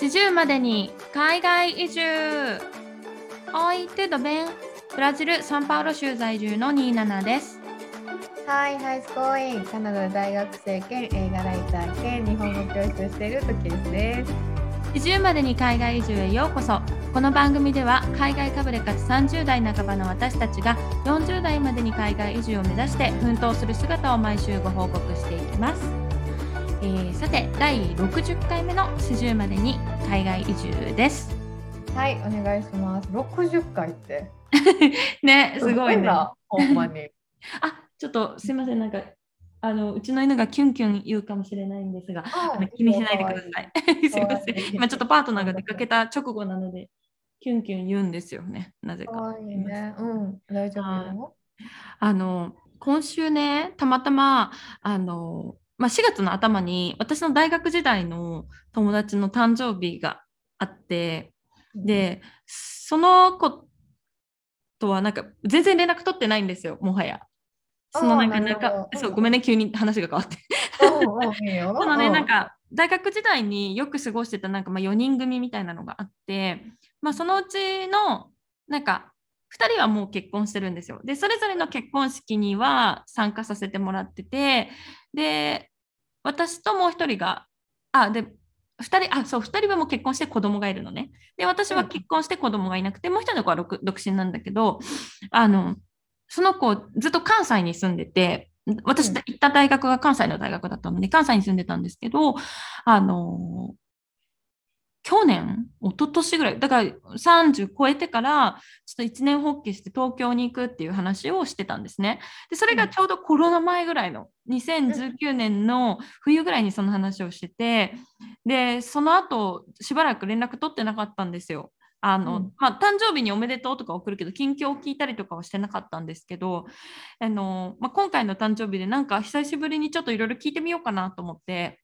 40までに海外移住 Oi, tudo bem? ブラジル・サンパウロ州在住の27です。はい、ハイスコーイン、カナダ大学生兼映画ライター兼日本語教師をしている時計です。移住までに海外移住へようこそ。この番組では海外かぶれかつ30代半ばの私たちが40代までに海外移住を目指して奮闘する姿を毎週ご報告していきます。えーさて、第60回目の40までに海外移住です。はい、お願いします。60回って。ね、すごいね。な、ほんまに。あ、ちょっとすいません、なんか、あの、うちの犬がキュンキュン言うかもしれないんですが、あの気にしないでください。すいません。今ちょっとパートナーが出かけた直後なので、キュンキュン言うんですよね、なぜか。かわいいね。うん、大丈夫よ。あの、今週ね、たまたま、あの、まあ、4月の頭に私の大学時代の友達の誕生日があって、で、その子とはなんか全然連絡取ってないんですよ、もはや。そのなんか、なんかそう、ごめんね、急に話が変わって。そのね、うなん、か大学時代によく過ごしてたなんかまあ4人組みたいなのがあって、まあ、そのうちのなんか2人はもう結婚してるんですよ。で、それぞれの結婚式には参加させてもらってて、で、私ともう1人が、あ、で、2人、あ、そう、2人はもう結婚して子供がいるのね。で、私は結婚して子供がいなくて、もう1人の子は独独身なんだけど、あの、その子ずっと関西に住んでて、私うん行った大学が関西の大学だったので、関西に住んでたんですけど、あの去年、一昨年ぐらい、だから30超えてから、ちょっと一年発起して東京に行くっていう話をしてたんですね。で、それがちょうどコロナ前ぐらいの、2019年の冬ぐらいにその話をしてて、で、その後、しばらく連絡取ってなかったんですよ。あの、うんまあ、誕生日におめでとうとか送るけど、近況を聞いたりとかはしてなかったんですけど、あの、まあ、今回の誕生日でなんか久しぶりにちょっといろいろ聞いてみようかなと思って、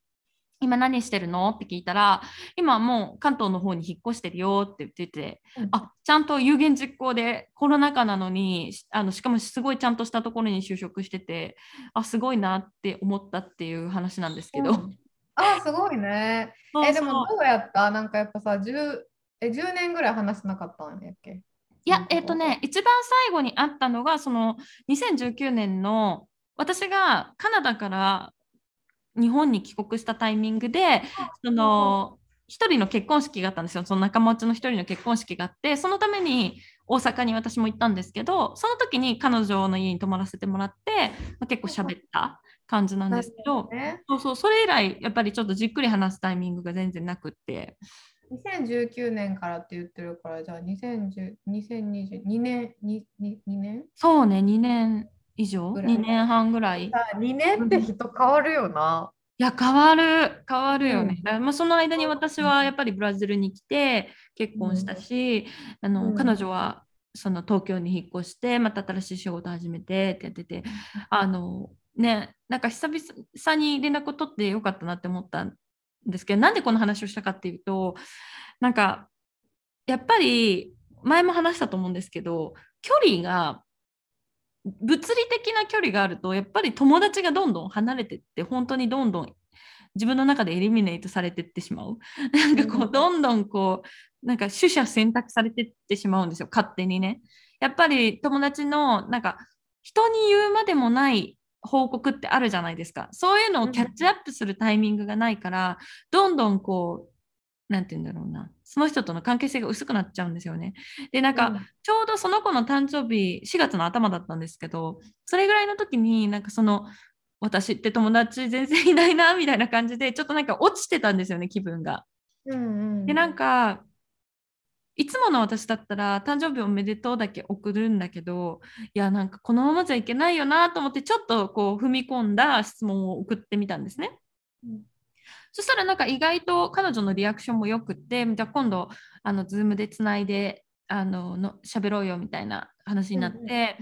今何してるの？って聞いたら、今もう関東の方に引っ越してるよって言ってて、うん。あ、ちゃんと有言実行でコロナ禍なのに、しあのしかもすごいちゃんとしたところに就職してて、あ、すごいなって思ったっていう話なんですけど。うん。あ、すごいね。え、でもどうやった？なんかやっぱさ、10, え10年ぐらい話してなかったんやっけ？いや、えっ、とね、一番最後に会ったのが、その2019年の私がカナダから日本に帰国したタイミングで、その一人の結婚式があったんですよ。その仲間内の一人の結婚式があって、そのために大阪に私も行ったんですけど、その時に彼女の家に泊まらせてもらって、まあ、結構喋った感じなんですけど、ね、そうそう、それ以来、やっぱりちょっとじっくり話すタイミングが全然なくって、2019年からって言ってるから、じゃあ2010 2022年、にに2年？そうね、2年以上？ぐらい ?2 年半ぐらい？さ ?2 年って人変わるよな。いや、変わる、変わるよね。うんまあ、その間に私はやっぱりブラジルに来て結婚したし、あのうん彼女はその東京に引っ越して、また新しい仕事始めてってやってて、あのね、なんか久々に連絡を取ってよかったなって思ったんですけど、なんでこの話をしたかっていうと、なんかやっぱり前も話したと思うんですけど、距離が物理的な距離があるとやっぱり友達がどんどん離れてって本当にどんどん自分の中でエリミネートされてってしまう。なんかこううん。どんどんこうなんか取捨選択されてってしまうんですよ。勝手にね。やっぱり友達のなんか人に言うまでもない報告ってあるじゃないですか。そういうのをキャッチアップするタイミングがないからどんどんこうなんて言うんだろうなその人との関係性が薄くなっちゃうんですよねでなんか、ちょうどその子の誕生日4月の頭だったんですけどそれぐらいの時になんかその私って友達全然いないなみたいな感じでちょっとなんか落ちてたんですよね気分が。うんうん、でなんかいつもの私だったら誕生日おめでとうだけ送るんだけどいやなんかこのままじゃいけないよなと思ってちょっとこう踏み込んだ質問を送ってみたんですね。うんそしたらなんか意外と彼女のリアクションもよくって、じゃあ今度、あの、ズームでつないで、あの、の喋ろうよみたいな話になって、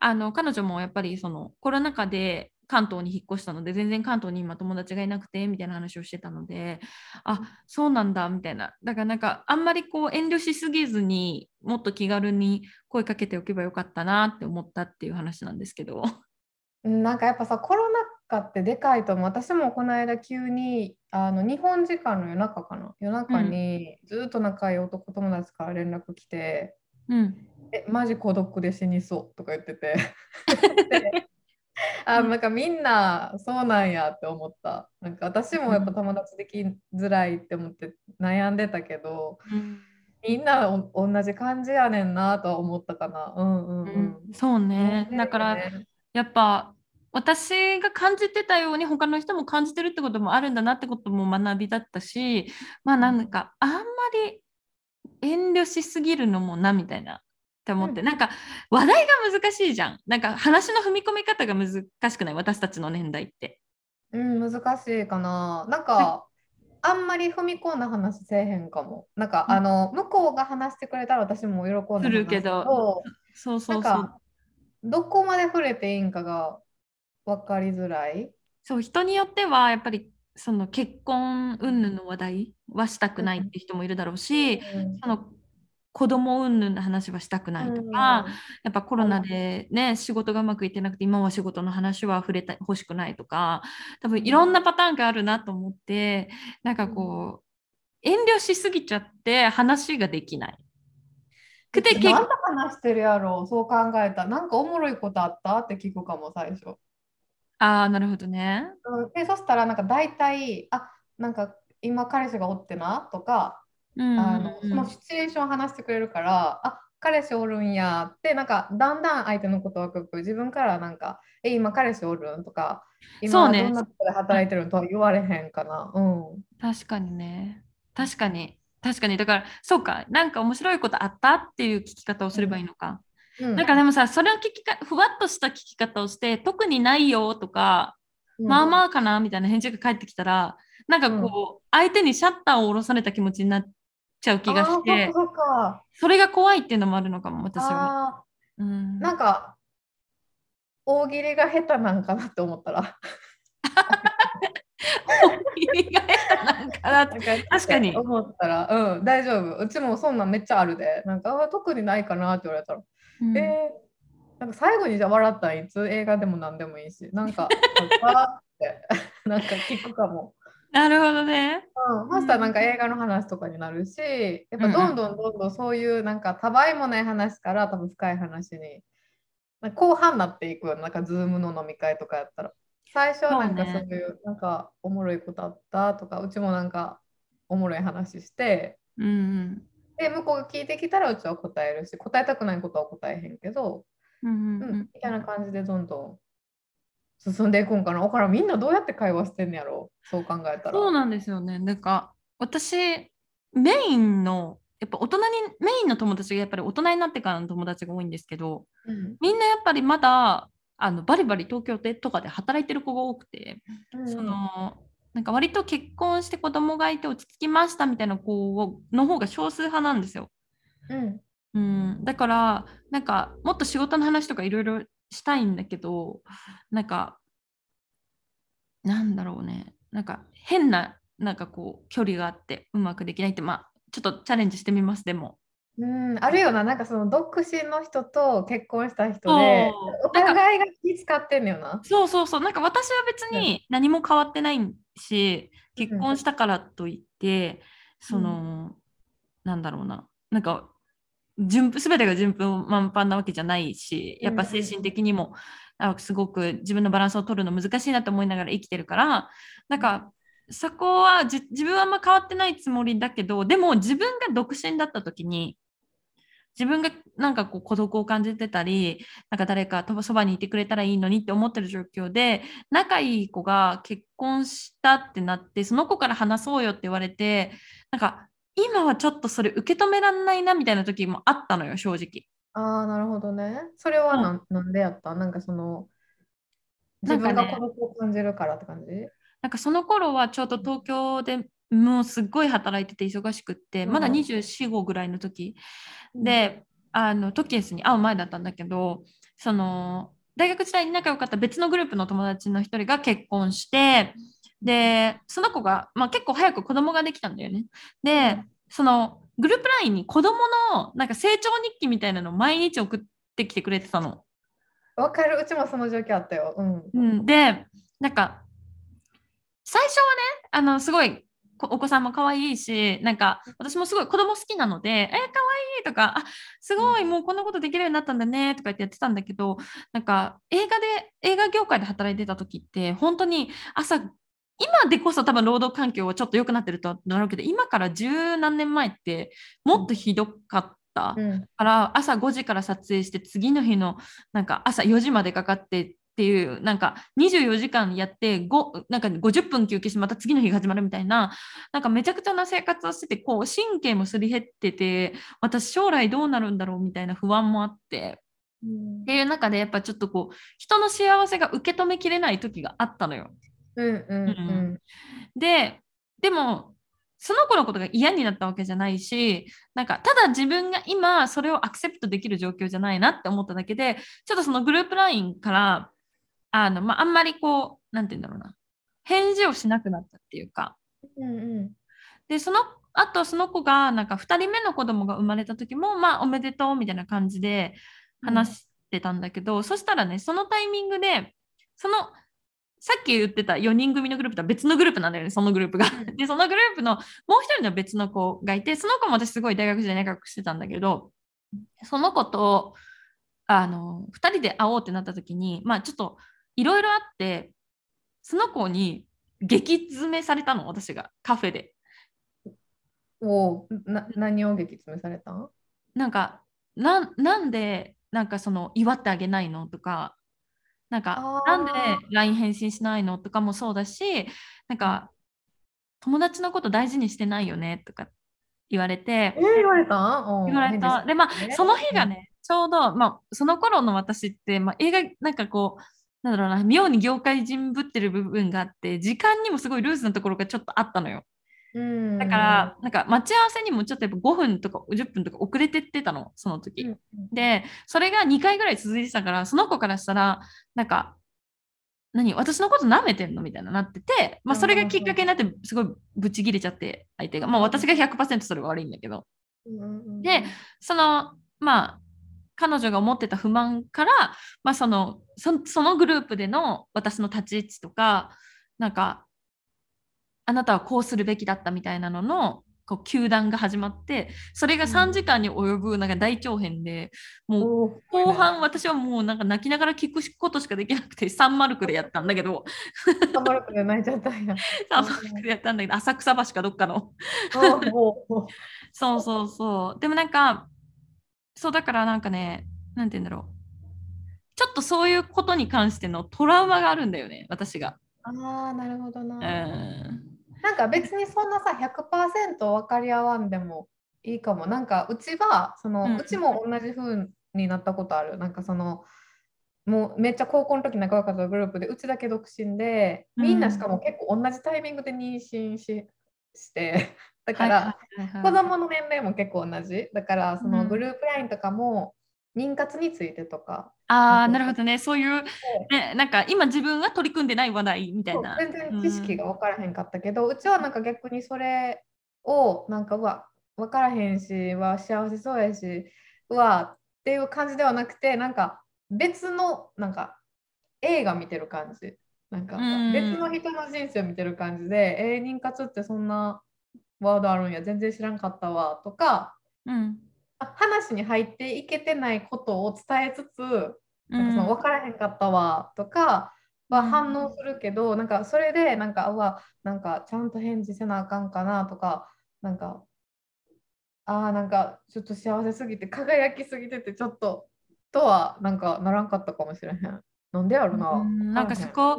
あの、彼女もやっぱりそのコロナ禍で関東に引っ越したので、全然関東に今友達がいなくて、みたいな話をしてたので、あ、そうなんだ、みたいな。だからなんか、あんまりこう遠慮しすぎずにもっと気軽に声かけておけばよかったなって思ったっていう話なんですけど。うんなんかやっぱさコロナ家ってでかいと思う。私もこの間急にあの日本時間の夜中かな？夜中にずっと仲いい男友達から連絡来て、うん。え、マジ孤独で死にそうとか言ってて。で あ、なんかみんなそうなんやって思った。なんか私もやっぱ友達できづらいって思って悩んでたけど、みんなお同じ感じやねんなとは思ったかな。うんうんうん。そうね。だから、ねやっぱ私が感じてたように他の人も感じてるってこともあるんだなってことも学びだったしまあなんかあんまり遠慮しすぎるのもなみたいなって思って、うんなんか話題が難しいじゃんなんか話の踏み込み方が難しくない？私たちの年代って。うん、難しいかな。なんか、あんまり踏み込んだ話せえへんかも。なんか、うんあの、向こうが話してくれたら私も喜んでるけどそうなそうんそう。か、どこまで触れていいんかが分かりづらい。そう人によってはやっぱりその結婚云々の話題はしたくないって人もいるだろうし、うんその子供云々の話はしたくないとか、やっぱコロナでね、仕事がうまくいってなくて今は仕事の話は触れた欲しくないとか多分いろんなパターンがあるなと思ってなんかこう遠慮しすぎちゃって話ができない。くて話してるやろうそう考えた。なんかおもろいことあった？って聞くかも、最初。ああなるほどね。うん、で、そしたら、なんか大体、あ、なんか今彼氏がおってなとか、うんあのそのシチュエーションを話してくれるから、あ彼氏おるんやって、なんかだんだん相手のことを分かる自分からなんか、え、今彼氏おるんとか、今そうねどんなとこで働いてるんとは言われへんかな。うん。確かにね。確かに。確かに。だから、そうか。なんか面白いことあったっていう聞き方をすればいいのか。うん。なんかでもさ、それを聞きか、ふわっとした聞き方をして、特にないよとか、まあまあかなみたいな返事が返ってきたら、なんかこう、相手にシャッターを下ろされた気持ちになっちゃう気がして、それが怖いっていうのもあるのかも、私は。あうん。ーなんか、大喜利が下手なんかなって思ったら。意味が下手なんかなって確かに。思ったら、うん、大丈夫。うちもそんなんめっちゃあるで。なんか、あ特にないかなって言われたら、うんえー、なんか最後にじゃあ笑ったらいつ？映画でも何でもいいし、なんか、わーって、なんか聞くかも。なるほどね。うん、そしたらなんか映画の話とかになるし、やっぱどんどんどんどんそういうなんかたわいもない話から多分深い話に、後半になっていくよ、なんかズームの飲み会とかやったら。最初はなんかそうういう、なんかおもろいことあったとか、うちもなんかおもろい話して、うんうん。で、向こうが聞いてきたらうちは答えるし、答えたくないことは答えへんけど、うんううんんうんみたいな感じでどんどん進んでいくんかな。だからんみんなどうやって会話してんのやろそう考えたら。そうなんですよね。なんか私メインのやっぱ大人にメインの友達がやっぱり大人になってからの友達が多いんですけどうんみんなやっぱりまだあのバリバリ東京でとかで働いてる子が多くて、うんそのなんか割と結婚して子供がいて落ち着きましたみたいな子をの方が少数派なんですよ。うん。うん、だからなんかもっと仕事の話とかいろいろしたいんだけどなんかなんだろうね。なんか変ななんかこう距離があってうまくできないってまあちょっとチャレンジしてみますでも。うん、あるよな、なんかその独身の人と結婚した人で、お互いが気使ってんのよな。そうそうそう。なんか私は別に何も変わってないしうん結婚したからといってそのなんだろうななんか順全てが順風満帆なわけじゃないしやっぱ精神的にもあすごく自分のバランスを取るの難しいなと思いながら生きてるからなんかそこはじ自分はあんま変わってないつもりだけどでも自分が独身だった時に自分がなんかこう孤独を感じてたりなんか誰かそばにいてくれたらいいのにって思ってる状況で仲いい子が結婚したってなってその子から話そうよって言われてなんか今はちょっとそれ受け止めらんないなみたいな時もあったのよ正直。ああ、なるほどね。それはなん,、なんでやった？なんかその、自分がなんかね孤独を感じるからって感じ？なんかその頃はちょうど東京でもうすっごい働いてて忙しくってまだうん24、5ぐらいの時であのトキエスに会う前だったんだけどその大学時代に仲良かった別のグループの友達の一人が結婚してでその子が、まあ、結構早く子供ができたんだよね。でそのグループ LINE に子供のなんか成長日記みたいなのを毎日送ってきてくれてたの。わかる、うちもその状況あったよ。うん。うん、でなんか最初はねあのすごいこお子さんも可愛いしなんか私もすごい子供好きなので「えー、可愛いとか「あすごいもうこんなことできるようになったんだね」とか言ってやってたんだけどなんか映画で映画業界で働いてた時って本当に朝今でこそ多分労働環境はちょっと良くなってるとなるけど今から十何年前ってもっとひどかった、うん。から朝5時から撮影して次の日のなんか朝4時までかかってっていうなんか24時間やって5なんか50分休憩してまた次の日が始まるみたいななんかめちゃくちゃな生活をしててこう神経もすり減ってて私将来どうなるんだろうみたいな不安もあって。うん。っていう中でやっぱちょっとこう人の幸せが受け止めきれない時があったのよ。うんうんうん。ででもその子のことが嫌になったわけじゃないしなんかただ自分が今それをアクセプトできる状況じゃないなって思っただけでちょっとそのグループ LINE からあの、まあ、あんまりこうなんて言うんだろうな。返事をしなくなったっていうか。うんうん。でそのあとその子がなんか2人目の子供が生まれた時もまあおめでとうみたいな感じで話してたんだけど、そしたらねそのタイミングでそのさっき言ってた4人組のグループとは別のグループなんだよねそのグループが。うん。でそのグループのもう一人の別の子がいてその子も私すごい大学時代仲良くしてたんだけどその子とあの2人で会おうってなった時にまあちょっといろいろあってその子に激詰めされたの私がカフェで。おな何を激詰めされた？んなんかなんなんでなんかその祝ってあげないの？とかなんかなんで LINE 返信しないの？とかもそうだしなんか友達のこと大事にしてないよね？とか言われて。えー、言われた？ん言われた。でまあその日がねちょうど、まあ、その頃の私って、まあ、映画なんかこうなんだろうな妙に業界人ぶってる部分があって時間にもすごいルーズなところがちょっとあったのよ。うん。だから、なんか待ち合わせにもちょっとやっぱ5分とか10分とか遅れてってたのその時、うんで、それが2回ぐらい続いてたから、その子からしたら、なんか、何私のこと舐めてんのみたいななってて、まあ、それがきっかけになって、すごいブチギレちゃって、相手が。まあ、私が100%それが悪いんだけど。でその、まあ、彼女が思ってた不満から、まあ、そのそそのグループでの私の立ち位置とか、なんか、あなたはこうするべきだったみたいなのの、こう球団が始まってそれが3時間に及ぶなんか大長編で、もうおー後半私はもうなんか泣きながら聞くことしかできなくてサンマルクでやったんだけど。サンマルクで泣いちゃったんや。サンマルクでやったんだけど浅草橋かどっかの。そうそうそう。でもなんかそうだからなんかねなんて言うんだろうちょっとそういうことに関してのトラウマがあるんだよね私がああ、なるほどな。うんなんか別にそんなさ100%分かり合わんでもいいかも。なんかうちはその、ううんちも同じ風になったことある。なんかそのもうめっちゃ高校の時仲良かったグループでうちだけ独身でみんなしかも結構同じタイミングで妊娠しして だから、子供の年齢も結構同じ。だからそのうんグループラインとかも妊活についてとか、ああなるほどね。そういう、ね、なんか今自分は取り組んでない話題みたいな。全然知識が分からへんかったけど、うちはなんか逆にそれをなんかうわ分からへんしは幸せそうやしうわっていう感じではなくてなんか別のなんか映画見てる感じなんかうん。別の人の人生を見てる感じで、えー、妊活ってそんなワードあるんや全然知らんかったわとかうん。あ話に入っていけてないことを伝えつつうなんかそのん分からへんかったわとかはうん。反応するけど、なんかそれでなんかうわなんかちゃんと返事せなあかんかなとかなんかあーなんかちょっと幸せすぎて輝きすぎててちょっととはなんかならんかったかもしれへん。なんでやろな。うんなんかそこ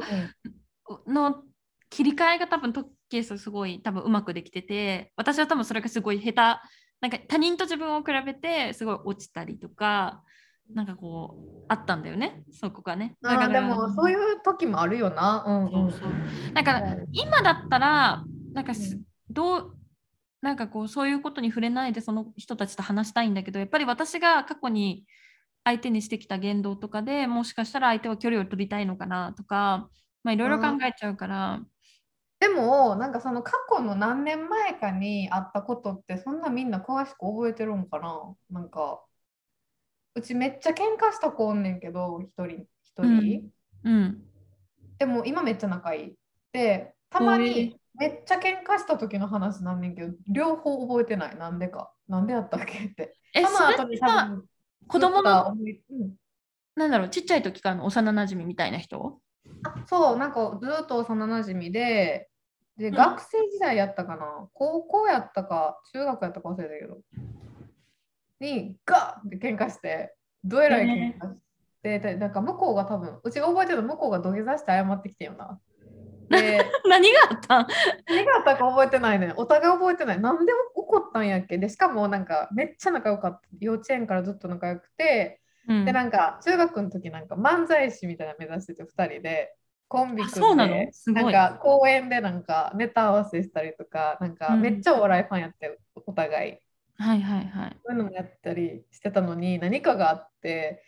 うん。の切り替えが多分トッケースすごい多分うまくできてて私は多分それがすごい下手。なんか他人と自分を比べてすごい落ちたりとかなんかこうあったんだよね。そこがね。あーでもそういう時もあるよな。うんうん。そうそう。なんか今だったらなんかすうん。どうなんかこうそういうことに触れないでその人たちと話したいんだけどやっぱり私が過去に相手にしてきた言動とかでもしかしたら相手は距離を取りたいのかなとかまあいろいろ考えちゃうからでもなんかその過去の何年前かにあったことってそんなみんな詳しく覚えてるんかな？なんかうちめっちゃ喧嘩した子おんねんけど一人一人、うんでも今めっちゃ仲いい。で、たまにめっちゃ喧嘩した時の話なんねんけど、両方覚えてない。なんでか。なんでやったっけって。え、そそれさ、分子供の、なんだろう、ちっちゃい時からの幼馴染みたいな人？あそう、なんかずっと幼馴染で、で、うん。学生時代やったかな、高校やったか、中学やったか忘れたけど、にガーって喧嘩して、どえらい喧嘩して、でなんか向こうが多分、うちが覚えてるの向こうが土下座して謝ってきてんよな。で、何があったん？何があったか覚えてないね。お互い覚えてない。なんで怒ったんやっけ？で、しかもなんかめっちゃ仲良かった。幼稚園からずっと仲良くて、うんで、なんか中学の時なんか漫才師みたいなの目指してて2人でコンビ組んでなんか公園でなんかネタ合わせしたりとか、なんかうんめっちゃお笑いファンやってお互い。はいはいはい。そういうのもやったりしてたのに何かがあって、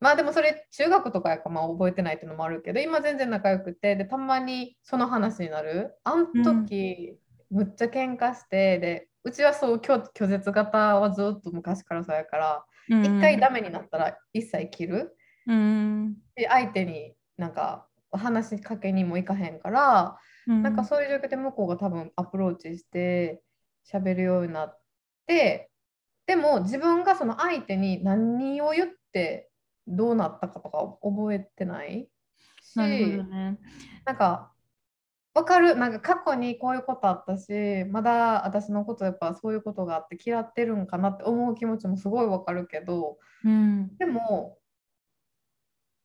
まあでもそれ中学とかやからまあ覚えてないっていうのもあるけど、今全然仲良くて、で、たまにその話になる。あん時、むっちゃ喧嘩して、で、うちはそう拒拒絶型はずっと昔からそうやから、一回ダメになったら一切切る。うん。で相手になんか話しかけにもいかへんから、うん。なんかそういう状況で向こうが多分アプローチして喋るようになってでも自分がその相手に何を言ってどうなったかとか覚えてないしなるほどね。なんかわかるなんか過去にこういうことあったしまだ私のことやっぱそういうことがあって嫌ってるんかなって思う気持ちもすごいわかるけどうん。でも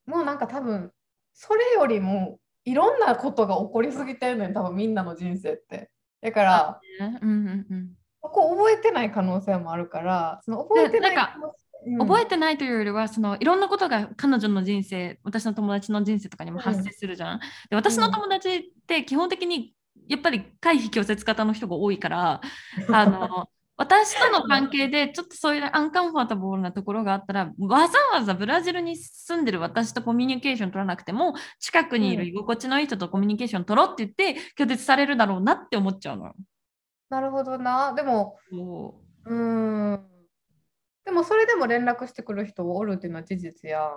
もうなんか多分それよりもいろんなことが起こりすぎてるのよ多分みんなの人生って。だからうんうんうん。ここ覚えてない可能性もあるからその覚えてないなんか可能性覚えてないというよりはそのいろんなことが彼女の人生私の友達の人生とかにも発生するじゃん。で私の友達って基本的にやっぱり回避拒絶型の人が多いから あの私との関係でちょっとそういうアンカンファータブルなところがあったらわざわざブラジルに住んでる私とコミュニケーション取らなくても近くにいる居心地のいい人とコミュニケーション取ろうって言って拒絶されるだろうなって思っちゃうの。よ。なるほどな。でもそう。んでもそれでも連絡してくる人おるっていうのは事実や。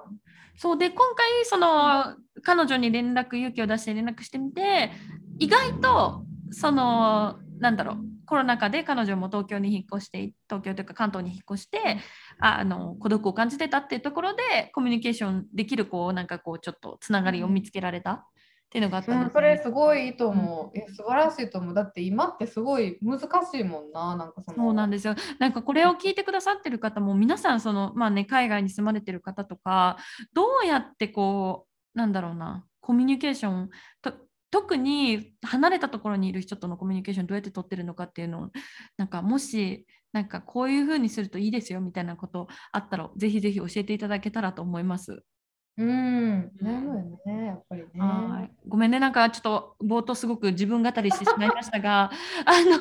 そうで今回その彼女に連絡勇気を出して連絡してみて意外とそのなんだろうコロナ禍で彼女も東京に引っ越して東京というか関東に引っ越してあの孤独を感じてたっていうところでコミュニケーションできるこうなんかこうちょっとつながりを見つけられたっていうのがあったんうん、ですそれすごいいいと思う。いや素晴らしいと思う。だって今ってすごい難しいもんな。なんかそのそうなんですよ。なんかこれを聞いてくださってる方も皆さんそのまあね海外に住まれてる方とかどうやってこうなんだろうなコミュニケーションと特に離れたところにいる人とのコミュニケーションどうやって取ってるのかっていうのをなんかもしなんかこういうふうにするといいですよみたいなことあったらぜひぜひ教えていただけたらと思います。うん、悩むよね、やっぱりね。はい。ごめんねなんかちょっと冒頭すごく自分語りしてしまいましたが あの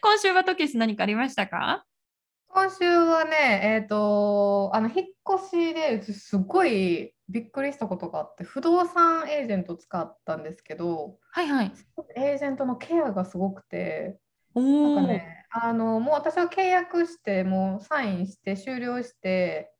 今週はトキス何かありましたか？今週はね、えっ、と、あの、引っ越しで、すごいびっくりしたことがあって、不動産エージェント使ったんですけど、はいはい。エージェントのケアがすごくて、なんかね、あの、もう私は契約して、もうサインして、終了して、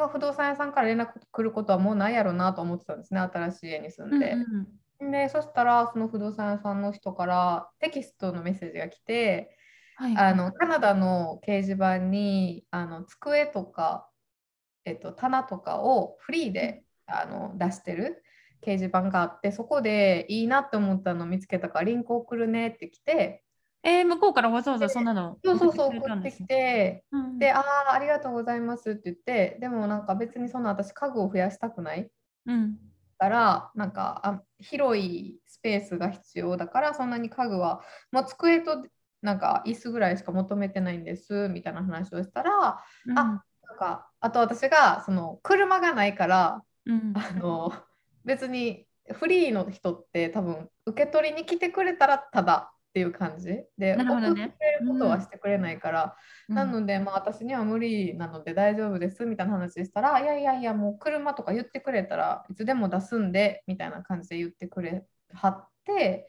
まあ、不動産屋さんから連絡来ることはもうないやろうなと思ってたんですね、新しい家に住んで。うんうんで、そしたら、その不動産屋さんの人からテキストのメッセージが来て、はいあのカナダの掲示板にあの机とか、えっと、棚とかをフリーであの出してる掲示板があってそこでいいなって思ったのを見つけたからリンク送るねって来てえー、向こうからわざわざそんなのそうそうそう送ってきてうんでああありがとうございますって言ってでもなんか別にそんな私家具を増やしたくないうん。からなんかあ広いスペースが必要だからそんなに家具はもう机となんか椅子ぐらいしか求めてないんですみたいな話をしたらうん。あなんかあと私がその車がないからうん。あの別にフリーの人って多分受け取りに来てくれたらただっていう感じ。でなるほどることはしてくれないから、うん。なので、まあ、私には無理なので大丈夫ですみたいな話したらいやいやいやもう車とか言ってくれたらいつでも出すんでみたいな感じで言ってくれはって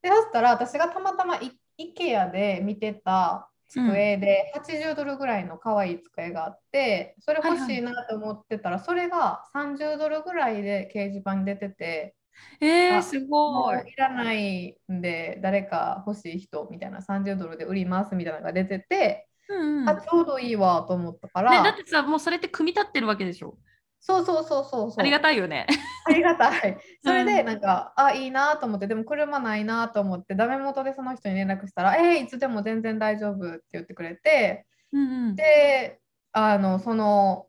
でそしたら私がたまたまイ IKEA で見てた机で80ドルぐらいの可愛い机があってそれ欲しいなと思ってたら、それが30ドルぐらいで掲示板に出ててえー、すごい。いらないんで誰か欲しい人みたいな30ドルで売りますみたいなのが出てて、うんうんあちょうどいいわと思ったから、ね、だってさ、もうそれって組み立ってるわけでしょ。そうそうそうそうそうありがたいよね。ありがたい。それうんでなんか、あいいなと思ってでも車ないなと思ってダメ元でその人に連絡したら「えー、いつでも全然大丈夫」って言ってくれてうんうん。であのその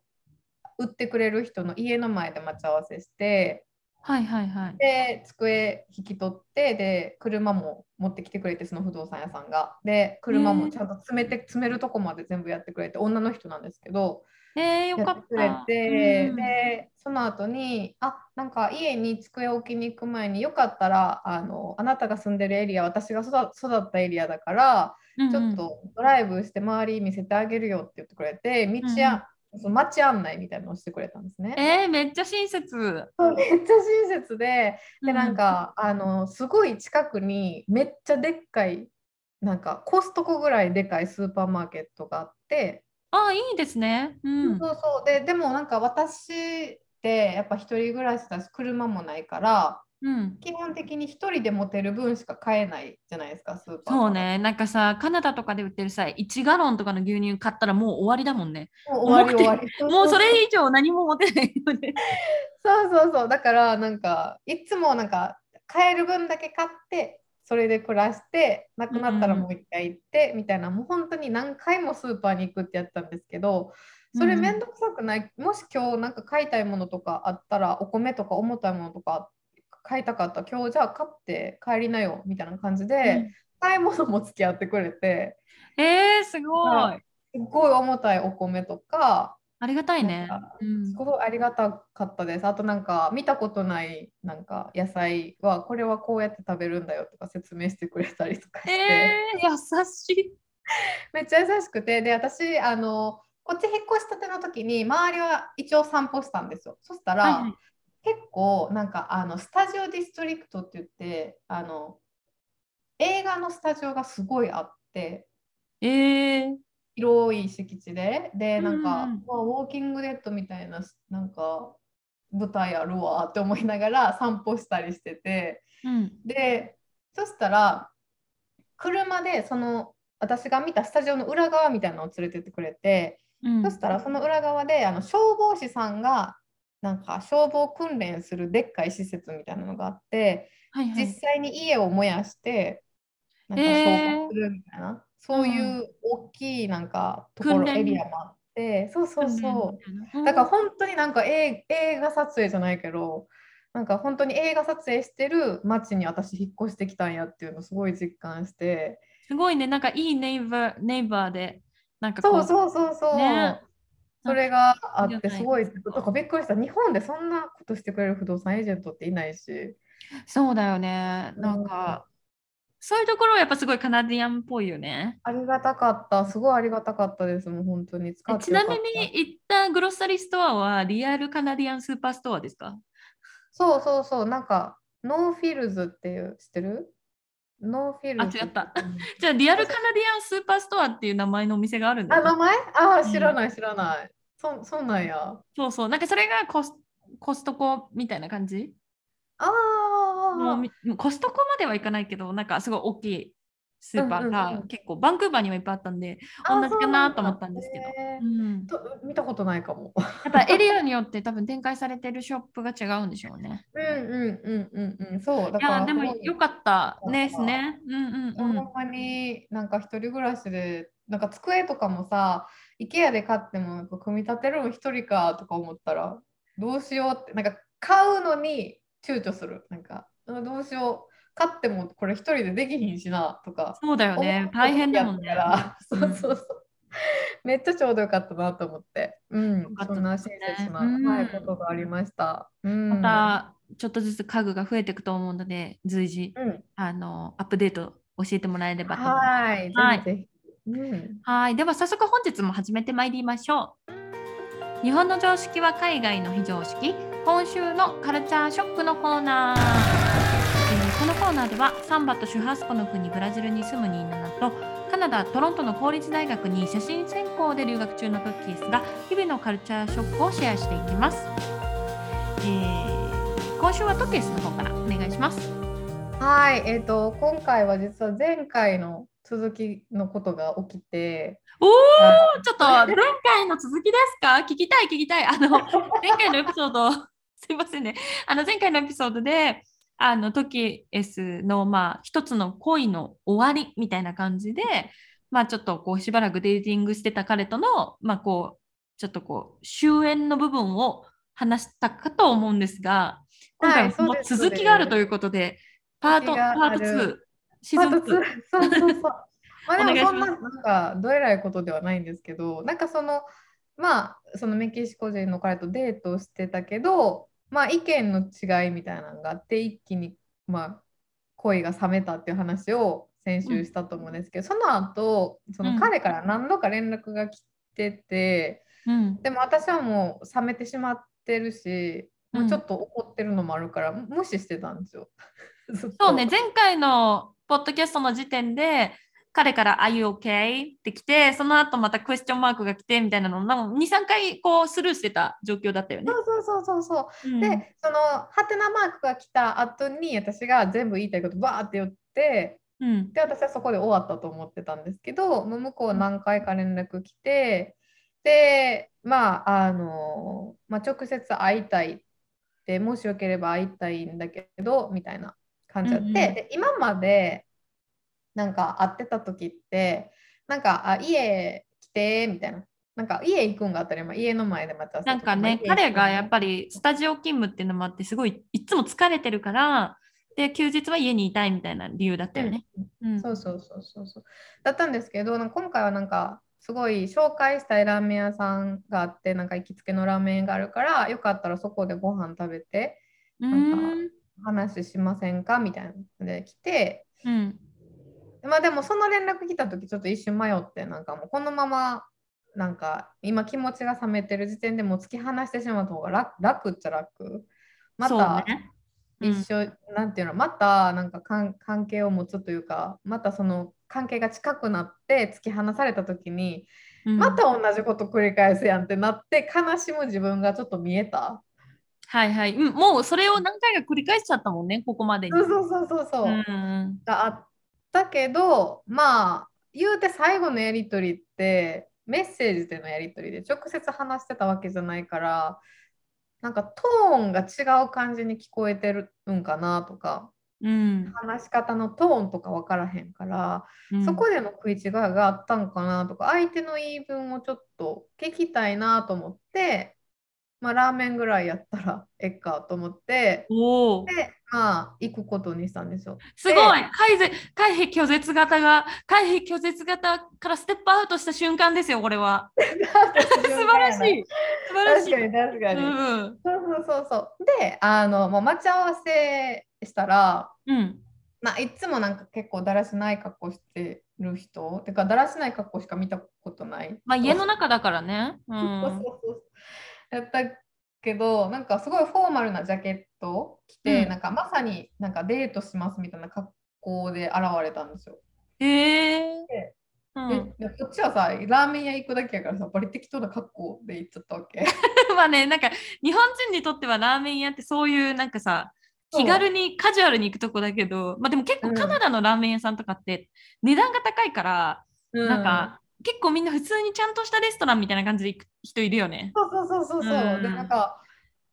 売ってくれる人の家の前で待ち合わせしてはいはいはい。で机引き取ってで車も持ってきてくれてその不動産屋さんが。で車もちゃんと詰めて詰めるとこまで全部やってくれて女の人なんですけどえー、よかっやってくれた。て、うん。でその後にあなんか家に机を置きに行く前によかったらあのあなたが住んでるエリア私が育育ったエリアだから、うんうん。ちょっとドライブして周り見せてあげるよって言ってくれて道や、その街案内みたいなのをしてくれたんですね。えー、めっちゃ親切。めっちゃ親切ででなんか、あのすごい近くにめっちゃでっかいなんかコストコぐらいでかいスーパーマーケットがあって、ああ、いいですね。うん。そうそうででもなんか私ってやっぱ一人暮らしだし車もないからうん。基本的に一人で持てる分しか買えないじゃないですかスーパーそうね、なんかさ、カナダとかで売ってるさ、1ガロンとかの牛乳買ったらもう終わりだもんね。もう終わり終わり。もうそれ以上何も持てない。よね。そうそうそう。だからなんかいつもなんか買える分だけ買ってそれで暮らしてなくなったらもう一回行って、みたいなもう本当に何回もスーパーに行くってやったんですけどそれめんどくさくない、もし今日なんか買いたいものとかあったらお米とか重たいものとか買いたかったら今日じゃあ買って帰りなよみたいな感じで、買い物も付き合ってくれてうんえー、すごい。すっごい重たいお米とかありがたいねすごいありがたかったです。あとなんか見たことないなんか野菜はこれはこうやって食べるんだよとか説明してくれたりとかして、えー、優しい。めっちゃ優しくてで私あのこっち引っ越したての時に周りは一応散歩したんですよ。そしたら、はいはい結構なんかあのスタジオディストリクトって言ってあの映画のスタジオがすごいあってえー、広い敷地で。でなんか、うんうん。うわウォーキングデッドみたいななんか舞台あるわって思いながら散歩したりしてて。うん。でそしたら車でその私が見たスタジオの裏側みたいなのを連れてってくれて、うん。そしたらその裏側であの消防士さんがなんか消防訓練するでっかい施設みたいなのがあってはいはい。実際に家を燃やしてなんかえー消火するみたいな、そういう大きいなんかところエリアもあってそうそうそう。うんだから本当になんか映映画撮影じゃないけどなんか本当に映画撮影してる街に私引っ越してきたんやっていうのをすごい実感して。すごいね、なんかいいネイバーネイバーで、なんかこそうそうそうそう、ねそれがあってす。ごいだからびっくりした。日本でそんなことしてくれる不動産エージェントっていないし。そうだよね。なんか、そういうところはやっぱすごいカナディアンっぽいよね。ありがたかった。すごいありがたかったです。もう本当に使えってちなみに行った grocery store は Real Canadian Superstore ですか？そうそうそう。なんか No Frills っていう知ってる？ No Frills あ違った。じゃあ Real Canadian Superstore っていう名前のお店があるんだ。あ名前？あうん知らない知らない、そそうなんや。そうそう。なんかそれがコスコストコみたいな感じ？ああもうみコストコまではいかないけど、なんかすごい大きいスーパーが結構バンクーバーにもいっぱいあったんで、あ同じかなと思ったんですけど。うん、と見たことないかも。やっぱエリアによって多分展開されてるショップが違うんでしょうね。うんうんうんうんうん。そう。だいからや、でもよかったうんですね。うんうんほうん。んまになんか一人暮らしで、なんか机とかもさ、IKEA で買ってもなんか組み立てるの一人かとか思ったら、どうしようって、なんか買うのに躊躇する。なんか、うんどうしよう。買ってもこれ一人でできひんしなとか。そうだよね。大変だもんね。そうそうそう。めっちゃちょうどよかったなと思って。うん。かったそんなですね親切な、うんはい、ことがありました。うん。またちょっとずつ家具が増えていくと思うので、随時うん。あのアップデート教えてもらえればと思います。はい。ぜひ。うん。はい、では早速本日も始めてまいりましょう。日本の常識は海外の非常識。今週のカルチャーショックのコーナー。えーこのコーナーではサンバとシュハスコの国ブラジルに住むニーナナとカナダ・トロントの公立大学に写真専攻で留学中のトッキースが日々のカルチャーショックをシェアしていきます。えー今今週はトケスの方からお願いします。はい、えっ、と、今回は実は前回の続きのことが起きて、おおあちょっと前回の続きですか？聞きたい聞きたい。あの前回のエピソード すいませんね。あの前回のエピソードであのトキエスのまあ一つの恋の終わりみたいな感じで、まあちょっとこうしばらくデーティングしてた彼とのまあこうちょっとこう終焉の部分を話したかと思うんですが、今回はその続きがあるということで、パート続きがパートある2シーズンパート2 2。そうそうそう。まあ でもそんななんかどえらいことではないんですけど、なんかそのまあそのメキシコ人の彼とデートをしてたけど、まあ意見の違いみたいなのがあって一気にまあ恋が冷めたっていう話を先週したと思うんですけど、その後その彼から何度か連絡が来てて、うん、でも私はもう冷めてしまってるし、もうちょっとと怒ってるのもあるから無視してたんですよ。そうね、前回のポッドキャストの時点で、彼から Are you okay? って来て、その後またクエスチョンマークが来てみたいなのを2、3回こうスルーしてた状況だったよね。そうそうそうそうそう。うんで、そのハテナマークが来た後に私が全部言いたいことバーって言って、うん、で、私はそこで終わったと思ってたんですけど、向こう何回か連絡来て、で、まあ、あの、まあ、直接会いたいって、もしよければ会いたいんだけど、みたいな感じだって、うんうんで、今までなんか会ってた時って、なんか、あ、家来て、みたいな。なんか家行くんがあったり、まあ、家の前で待ち合わせなんかね、彼がやっぱりスタジオ勤務っていうのもあって、すごいいつも疲れてるから、で、休日は家にいたいみたいな理由だったよね。うん。そうそうそうそうそう。だったんですけど、なんか今回はなんかすごい紹介したいラーメン屋さんがあって、なんか行きつけのラーメン屋があるから、よかったらそこでご飯食べてうなんん。話しませんか？みたいなので来て、うんまあでもその連絡来た時ちょっと一瞬迷って、なんかもうこのままなんか今気持ちが冷めてる時点でもう突き放してしまった方が楽楽っちゃ楽。まそうたね。一緒、なんていうのまたなんか関関係を持つというかまたその関係が近くなって突き放された時に、うんまた同じこと繰り返すやんってなって悲しむ自分がちょっと見えた。はいはい、うん。もうそれを何回か繰り返しちゃったもんね、ここまでに。そうそうそうそうそう。うんがあったけどまあ言うて最後のやり取りってメッセージでのやり取りで直接話してたわけじゃないからなんかトーンが違う感じに聞こえてるんかなとかうん話し方のトーンとか分からへんから。うんそこでの食い違いがあったんかなとか、相手の言い分をちょっと聞きたいなと思って、まあ、ラーメンぐらいやったら えっかと思って。で、まあ、行くことにしたんですよ。すごい回ぜ回避拒絶型が回避拒絶型からステップアウトした瞬間ですよ、これは。素晴らしい。素晴らしい。確かに確かに。うんそうそうそうそう。で、あの、もう待ち合わせしたら、うん。まあ、いつもなんか結構だらしない格好してる人、てかだらしない格好しか見たことない。まあ家の中だからね。う。そうんそうそうやったけどなんかすごいフォーマルなジャケットを着て、うんなんかまさになんかデートしますみたいな格好で現れたんですよ。へえ。うん、ででこっちはさラーメン屋行くだけやからさバリ適当な格好で行っちゃったわけ。まあね、なんか日本人にとってはラーメン屋ってそういうなんかさ、気軽にカジュアルに行くとこだけど、まあでも結構うんカナダのラーメン屋さんとかって値段が高いから、うなんか結構みんな普通にちゃんとしたレストランみたいな感じで行く人いるよね。そうそうそうそうそう。うんでなんか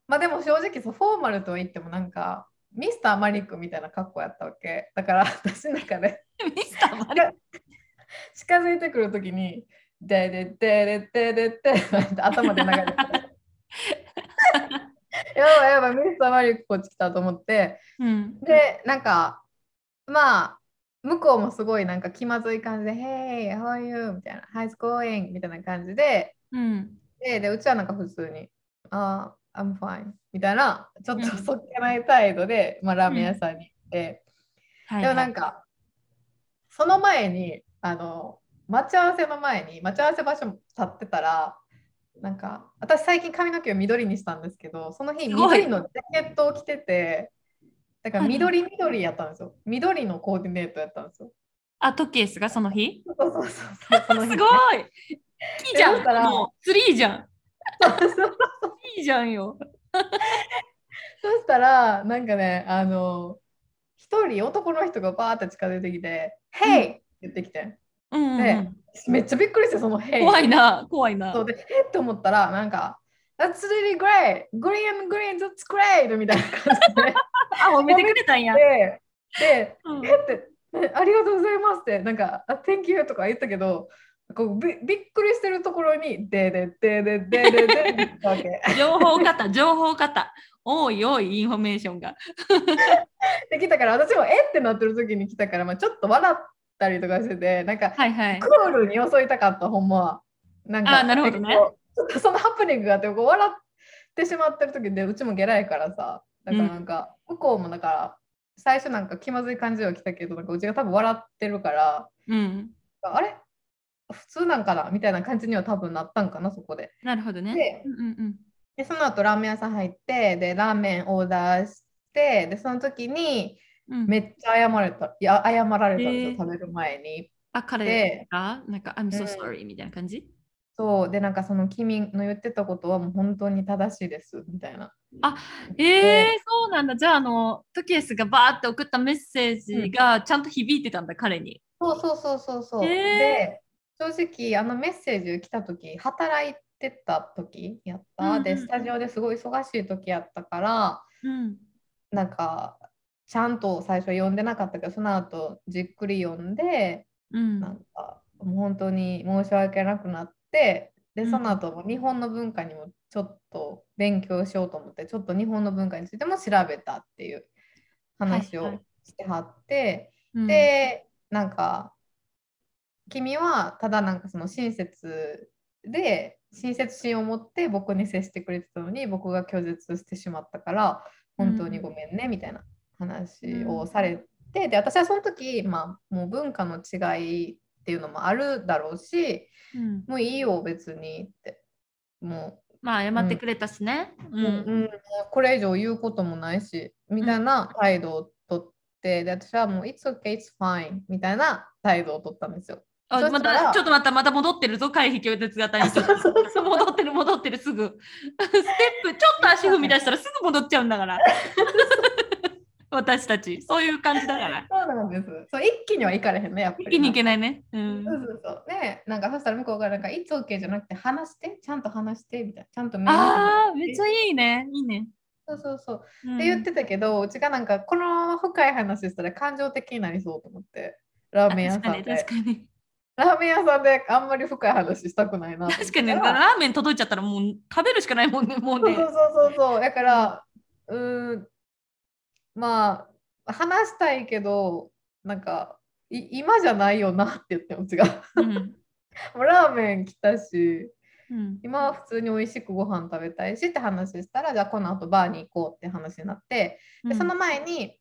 まあでも正直そうフォーマルとは言ってもなんかミスターマリックみたいな格好やったわけ。だから私の中でミスターマリック？近づいてくるときに「ででででででで」って頭で流れてやばいやばいミスターマリックこっち来たと思ってうん。でなんかまあ向こうもすごいなんか気まずい感じで「Hey, how are you?」みたいな「How's it going?」みたいな感じでうん。ででうちはなんか普通に「あ、uh, I'm fine」みたいなちょっとうんそっけない態度で、まあ、ラーメン屋さんに行って。はい、でもなんか、その前に、あの、待ち合わせの前に、待ち合わせ場所立ってたら、なんか、私最近髪の毛を緑にしたんですけど、その日、緑のジャケットを着てて、だから緑緑やったんですよ。緑のコーディネートやったんですよ。あ、トケースがその日？そうそうそうそう。その日すごいいいじゃんらもう、ツリーじゃん。そうそういいじゃんよ。そそしたら、なんかね、あの、一人男の人がバーって近づいてきて、Hey! って言ってきて。うんうんうでん、めっちゃびっくりして、その Hey! 怖いな、怖いな。そうで、えって思ったら、なんか、That's really great! Green, green, that's great! みたいな感じで。あ、褒めてくれたんや。で、で、うん、えって、ありがとうございますって、なんか、あ、Thank you とか言ったけど、こうびびっくりしてるところに、ででででででで。情報型、情報型。おいおいインフォメーションが。できたから私もえってなってる時に来たから、まあ、ちょっと笑ったりとかしててなんか、はいはい、クールに装いたかったほんまは。なんかあなるほどね。そのハプニングがあってこう笑ってしまってる時でうちもゲラやからさだからなんか、向こうもだから、最初なんか気まずい感じは来たけど、なんかうちが多分笑ってるから、うん。あれ？普通なんかな？みたいな感じには多分なったんかな、そこで。なるほどね。でうんうんうん。で、その後ラーメン屋さん入って、で、ラーメンオーダーして、で、その時にうん、めっちゃ謝られた、いや、謝られたんですよ、えー食べる前に。あ、彼でが、なんか、I'm so うん sorry みたいな感じ？そう、で、なんかその君の言ってたことはもう本当に正しいです、みたいな。えー、そうなんだ。じゃあ、あの、トキエスがバーって送ったメッセージがちゃんと響いてたんだ、彼に。そうそうそうそうそう。へーで、正直、あのメッセージ来た時、働いてた時やった。うんうんで、スタジオですごい忙しい時やったから、うん。なんか、ちゃんと最初読んでなかったけど、その後じっくり読んで、うん。なんか、本当に申し訳なくなって、で、うんその後も日本の文化にもちょっと勉強しようと思って、ちょっと日本の文化についても調べたっていう話をはいはい。してはって、うん、で、なんか、君はただなんかその親切で、親切心を持って僕に接してくれてたのに、僕が拒絶してしまったから、本当にごめんね、みたいな話をされて、で、私はその時、まあ、もう文化の違いっていうのもあるだろうし、うん、もういいよ、別にって。もまあ、謝ってくれたしね。うう、うん。これ以上言うこともないし、みたいな態度をとって、で、私はもう、It's okay, it's fine みたいな態度を取ったんですよ。あまたちょっとまたまた戻ってるぞ回避拒絶型に 戻ってる戻ってるすぐ。ステップちょっと足踏み出したらすぐ戻っちゃうんだから私たちそういう感じだからそうなんです。そう一気にはいかれへんね、やっぱり。一気にいけないね、うんそうそうそう。ね、なんかそしたら向こうがなんか、It's okay じゃなくて、話して、ちゃんと話して、みたいな。ちゃんとああめっちゃいいねいいね、そうそうそう。うんって言ってたけど、うちがなんか、この深い話したら感情的になりそうと思って、ラーメン屋さんで。確かに確かにラーメン屋さんであんまり深い話したくないな。確かにラーメン届いちゃったらもう食べるしかないもんねもうねそうそうそうそう。だから、うーん、まあ、話したいけど、なんか、い今じゃないよなって言っても違う。うん。もうラーメン来たし、うん。今は普通に美味しくご飯食べたいしって話したら、じゃあこの後バーに行こうって話になって、でその前に、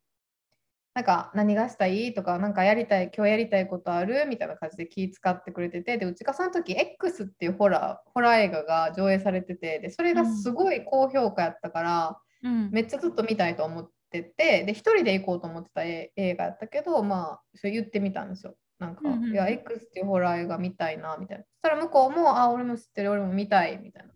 なんか何がしたいとか、なんかやりたい、今日やりたいことあるみたいな感じで気使ってくれてて、で、うちがその時 X っていうホラー、ホラー映画が上映されてて、で、それがすごい高評価やったから、うん。めっちゃずっと見たいと思ってて、で、一人で行こうと思ってたえ映画やったけど、まあ、それ言ってみたんですよ。なんか、うんうんうんいや、X っていうホラー映画見たいな、みたいな。そしたら向こうも、あ、俺も知ってる、俺も見たい、みたいな。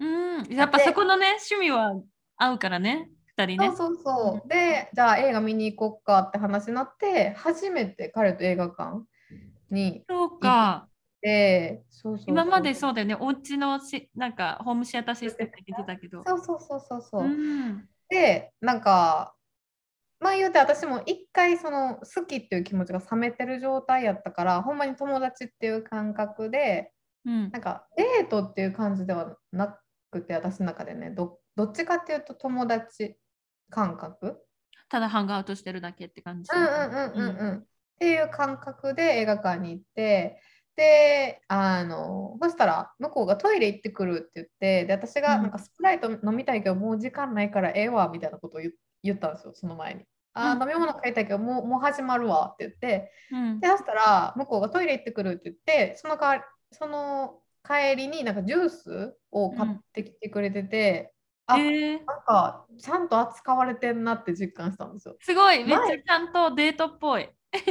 うん、やっぱそこのね趣味は合うからね二人ねそうそうそう。で、じゃあ映画見に行こっかって話になって、初めて彼と映画館にそうかで、そう今までそうだよね、お家のしなんかホームシアターシステムって言ってたけど。そうそうそうそうそう。うんで、なんか、まあ言うて私も一回その好きっていう気持ちが冷めてる状態やったから、ほんまに友達っていう感覚で、うんなんかデートっていう感じではなくて、私の中でね、どどっちかっていうと友達感覚？ただハングアウトしてるだけって感じ。うんうんうんうんうん。っていう感覚で映画館に行って、で、あの、そしたら向こうがトイレ行ってくるって言って、で、私がうんなんかスプライト飲みたいけど、もう時間ないからええわみたいなことを言言ったんですよ、その前に。あ飲み物買いたいけど、もうもう始まるわって言って、うんで、そしたら向こうがトイレ行ってくるって言って、その代わりその帰りになんかジュースを買ってきてくれてて、あえーなんかちゃんと扱われてんなって実感したんですよ。すごい、めっちゃ前ちゃんとデートっぽい。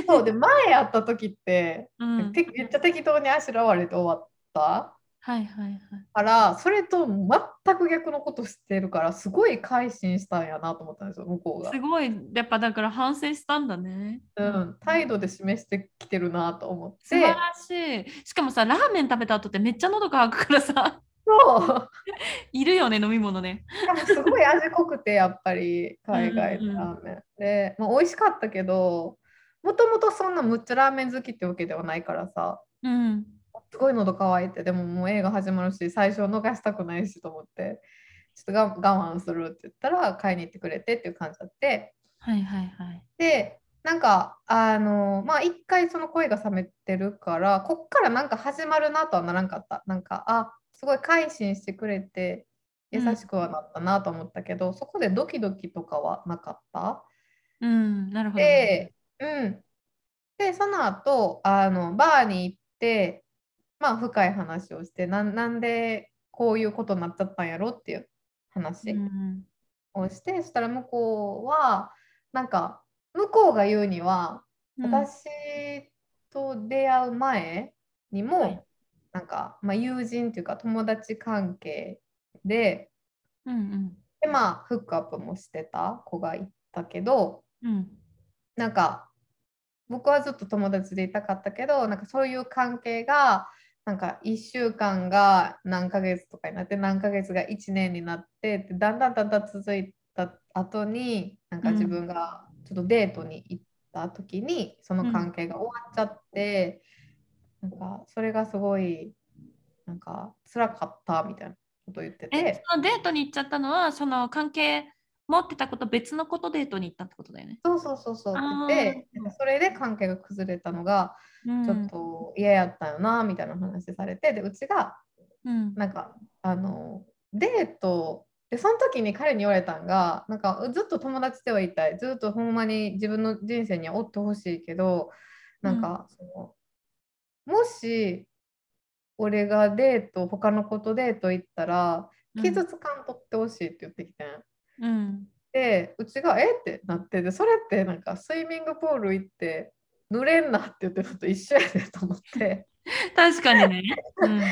そうで前やった時って、うん、てめっちゃ適当にあしらわれて終わった？はいはいはい。からそれと全く逆のことしてるからすごい改心したんやなと思ったんですよ向こうがす。ごい、やっぱだから反省したんだね。うん、態度で示してきてるなと思って素晴らしい。しかもさ、ラーメン食べた後ってめっちゃ喉乾くからさ、そう いるよね、飲み物ね。すごい味濃くてやっぱり海外のラーメン。で、まあ、美味しかったけどもともとそんなむっちゃラーメン好きってわけではないからさうん。すごい喉乾いてでももう映画始まるし最初逃したくないしと思ってちょっとが我慢するって言ったら買いに行ってくれてっていう感じだってはいはいはい。でなんかあのまあ一回その声が冷めてるからこっからなんか始まるなとはならんかったなんかあすごい改心してくれて優しくはなったなと思ったけど、そこでドキドキとかはなかった？うん、なるほどね。で、うん。で、その後、あの、バーに行って、まあ、深い話をして、なん、なんでこういうことになっちゃったんやろっていう話うん。をして、そしたら向こうは、なんか、向こうが言うには、うん。私と出会う前にも、はい。なんか、まあ、友人っていうか友達関係で、うんで、まあ、フックアップもしてた子がいたけど、うんうん。なんか僕はずっと友達でいたかったけどなんかそういう関係がなんか1週間が何ヶ月とかになって何ヶ月が1年になってだんだんだんだん続いた後になんか自分がちょっとデートに行った時にその関係が終わっちゃって、なんかそれがすごいなんか辛かったみたいなことを言ってて、そのデートに行っちゃったのは、その関係持ってたこと別のことデートに行ったってことだよね。そうそうそうそう。って言ってあー。なんかそれで関係が崩れたのがうん。ちょっと嫌やったよなみたいな話されてでうちがうん。なんかあのデートでその時に彼に言われたんがなんかずっと友達ではいたい。ずっとほんまに自分の人生にはおってほしいけどなんか、そのもし俺がデート他の子とデート行ったら傷つかんとってほしいって言ってきてん。うん。でうちが「え？っ?」てなってでそれってなんかスイミングプール行って濡れんなって言ってるのと一緒やでと思って。確かにね。うん。で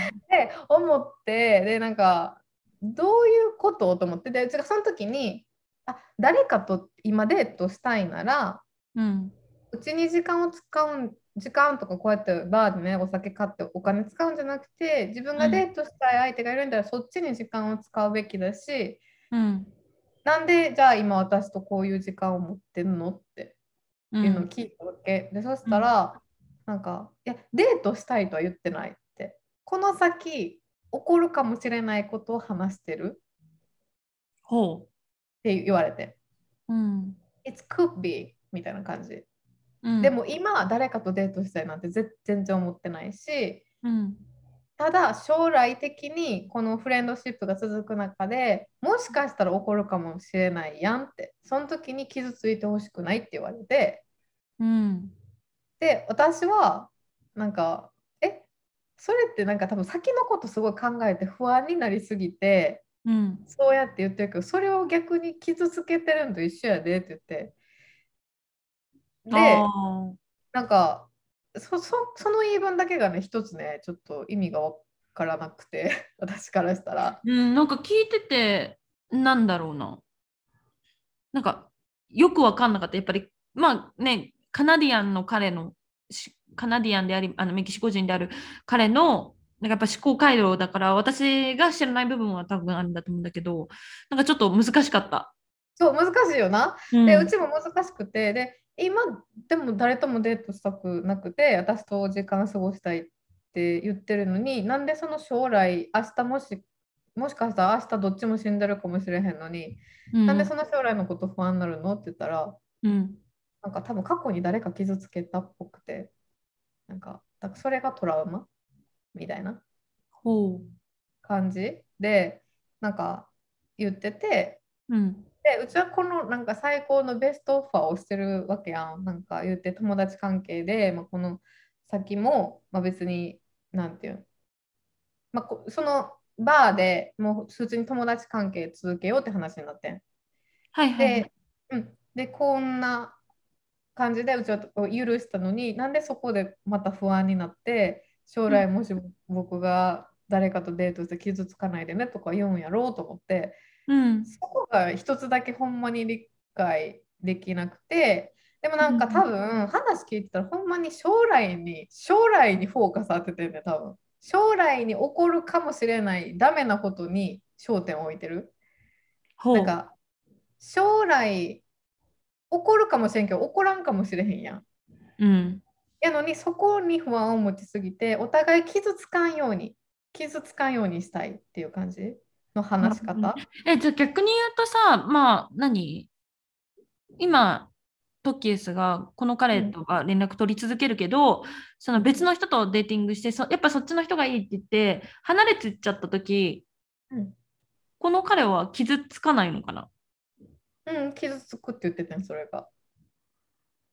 思ってでなんかどういうこと？と思って。でうちがその時にあ誰かと今デートしたいならうん。うちに時間を使うん時間とかこうやってバーでねお酒買ってお金使うんじゃなくて自分がデートしたい相手がいるんだらそっちに時間を使うべきだしうんなんでじゃあ今私とこういう時間を持ってんのってういうのをん聞いたわけ、でそしたら、なんか「いやデートしたいとは言ってない」って。この先起こるかもしれないことを話してるほって言われて。う。うん「It could be」みたいな感じ、うん。でも今誰かとデートしたいなんてぜ全然思ってないしうんただ将来的にこのフレンドシップが続く中でもしかしたら起こるかもしれないやんってその時に傷ついてほしくないって言われてうん。で私はなんかえそれってなんか多分先のことすごい考えて不安になりすぎてうん。そうやって言ってるけどそれを逆に傷つけてるのと一緒やでって言って。であなんかそそその言い分だけがね一つねちょっと意味がわからなくて 私からしたらーうん、なんか聞いてて、なんだろうな。なんか、よくわかんなかった。やっぱり、まあね、カナディアンの彼の、しカナディアンであり、あのメキシコ人である彼の、なんかやっぱ思考回路だから、私が知らない部分は多分あるんだと思うんだけど、なんかちょっと難しかった。そう難しいよなうんでうちも難しくてで今でも誰ともデートしたくなくて私と時間過ごしたいって言ってるのになんでその将来明日もしもしかしたら明日どっちも死んでるかもしれへんのに、うんなんでその将来のこと不安になるのって言ったらうんなんか多分過去に誰か傷つけたっぽくてなんかだからそれがトラウマ？みたいなほ感じでなんか言っててう。うん。でうちはこのなんか最高のベストオファーをしてるわけやん。なんか言って友達関係で、まあ、この先も、まあ、別になんていうの、まあ、こそのバーでもう普通に友達関係続けようって話になってん。はいはいはい。で,、うん、でこんな感じでうちは許したのになんでそこでまた不安になって将来もし僕が誰かとデートして傷つかないでねとか言うんやろうと思ってうん。そこが一つだけほんまに理解できなくてでもなんか多分話聞いてたらほんまに将来に将来にフォーカス当ててんね多分将来に起こるかもしれないダメなことに焦点を置いてる。なんか将来起こるかもしれんけど起こらんかもしれへんやんうん。やのにそこに不安を持ちすぎてお互い傷つかんように傷つかんようにしたいっていう感じの話し方？え、じゃあ逆に言うとさ、まあ何？今、トキエスがこの彼とは連絡取り続けるけど、その別の人とデーティングしてそ、やっぱそっちの人がいいって言って、離れてっちゃった時、うん。この彼は傷つかないのかな？うん、傷つくって言ってたんそれが。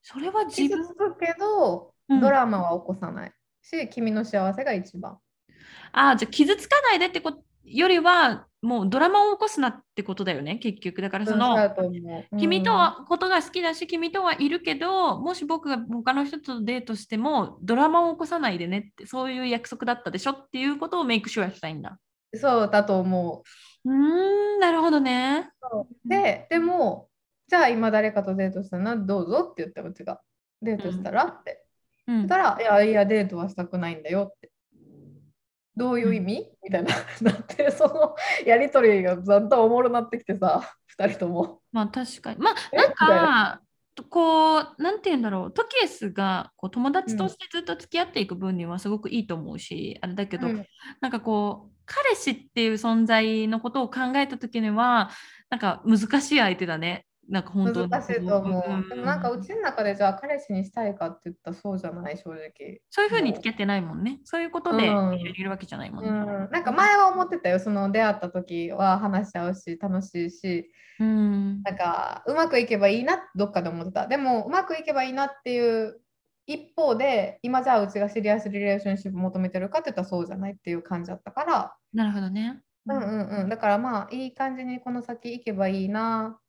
それは自傷分つくけど、うん。ドラマは起こさない。し君の幸せが一番。ああ、じゃあ傷つかないでってことよりは、もうドラマを起こすなってことだよね、結局。だからその、君とはことが好きだし、君とはいるけど、もし僕が他の人とデートしても、ドラマを起こさないでねって、そういう約束だったでしょっていうことをメイクシュアしたいんだ。うんそうだと思う。ーん、なるほどね。う。ででもじゃあ今誰かとデートしたらどうぞって言ってうちがデートしたらって。うん。言ったら、いやいやデートはしたくないんだよってどういう意味、みたいななって そのやりとりがだんだんおもろなってきてさ2人とも。まあ確かに。まあえ？なんか、こう、なんて言うんだろう、トキエスがこう友達としてずっと付き合っていく分にはすごくいいと思うし、あれだけど、うん。なんかこう、彼氏っていう存在のことを考えたときには、なんか難しい相手だね。なんか本当に。難しいと思う。んでもなんかうちの中でじゃあ彼氏にしたいかって言ったらそうじゃない正直。そういうふうに付き合ってないもんね。そういうことでいるわけじゃないもんうね。ん、なんか前は思ってたよ。その出会った時は話し合うし楽しいし、うん。なんかうまくいけばいいなどっかで思ってた。でもうまくいけばいいなっていう一方で今じゃあうちがシリアスリレーションシップ求めてるかって言ったらそうじゃないっていう感じだったから、なるほどね。うんうんうん。だからまあいい感じにこの先行けばいいな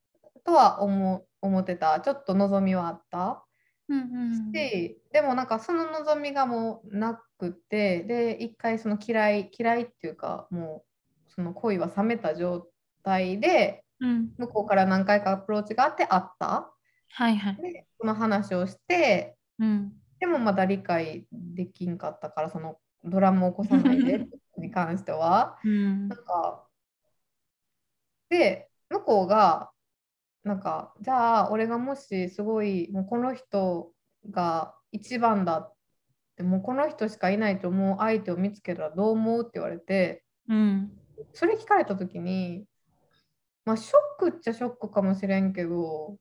とは思思ってた。ちょっと望みはあった。うんうんし、でもなんかその望みがもうなくて、で、一回その嫌い、嫌いっていうか、もうその恋は冷めた状態で、うん。向こうから何回かアプローチがあってあった。はいはい。で、その話をして、うん。でもまだ理解できんかったから、そのドラマを起こさないでに関しては。うんなんか、で、向こうが、なんか、じゃあ、俺がもしすごい、もうこの人が一番だって、もうこの人しかいないと思う相手を見つけたらどう思うって言われて、うん。それ聞かれたときに、まあ、ショックっちゃショックかもしれんけど、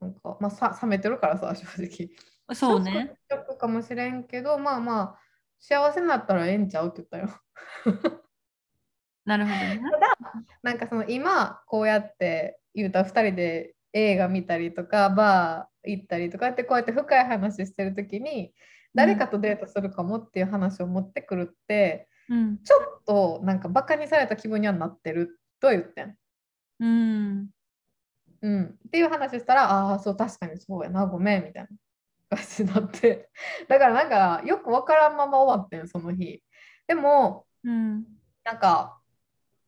なんか、まあ、さ冷めてるからさ、正直。そうね。ショックかもしれんけど、まあまあ、幸せになったらええんちゃうって言ったよ。なるほどね。なんかその今こうやって言うたら2人で映画見たりとかバー行ったりとかってこうやって深い話してる時に誰かとデートするかもっていう話を持ってくるってうん。ちょっとなんかバカにされた気分にはなってると言ってん。うん。うん、っていう話したらああそう確かにそうやなごめんみたいな感じになって だからなんかよくわからんまま終わってんその日。でもうん。なんか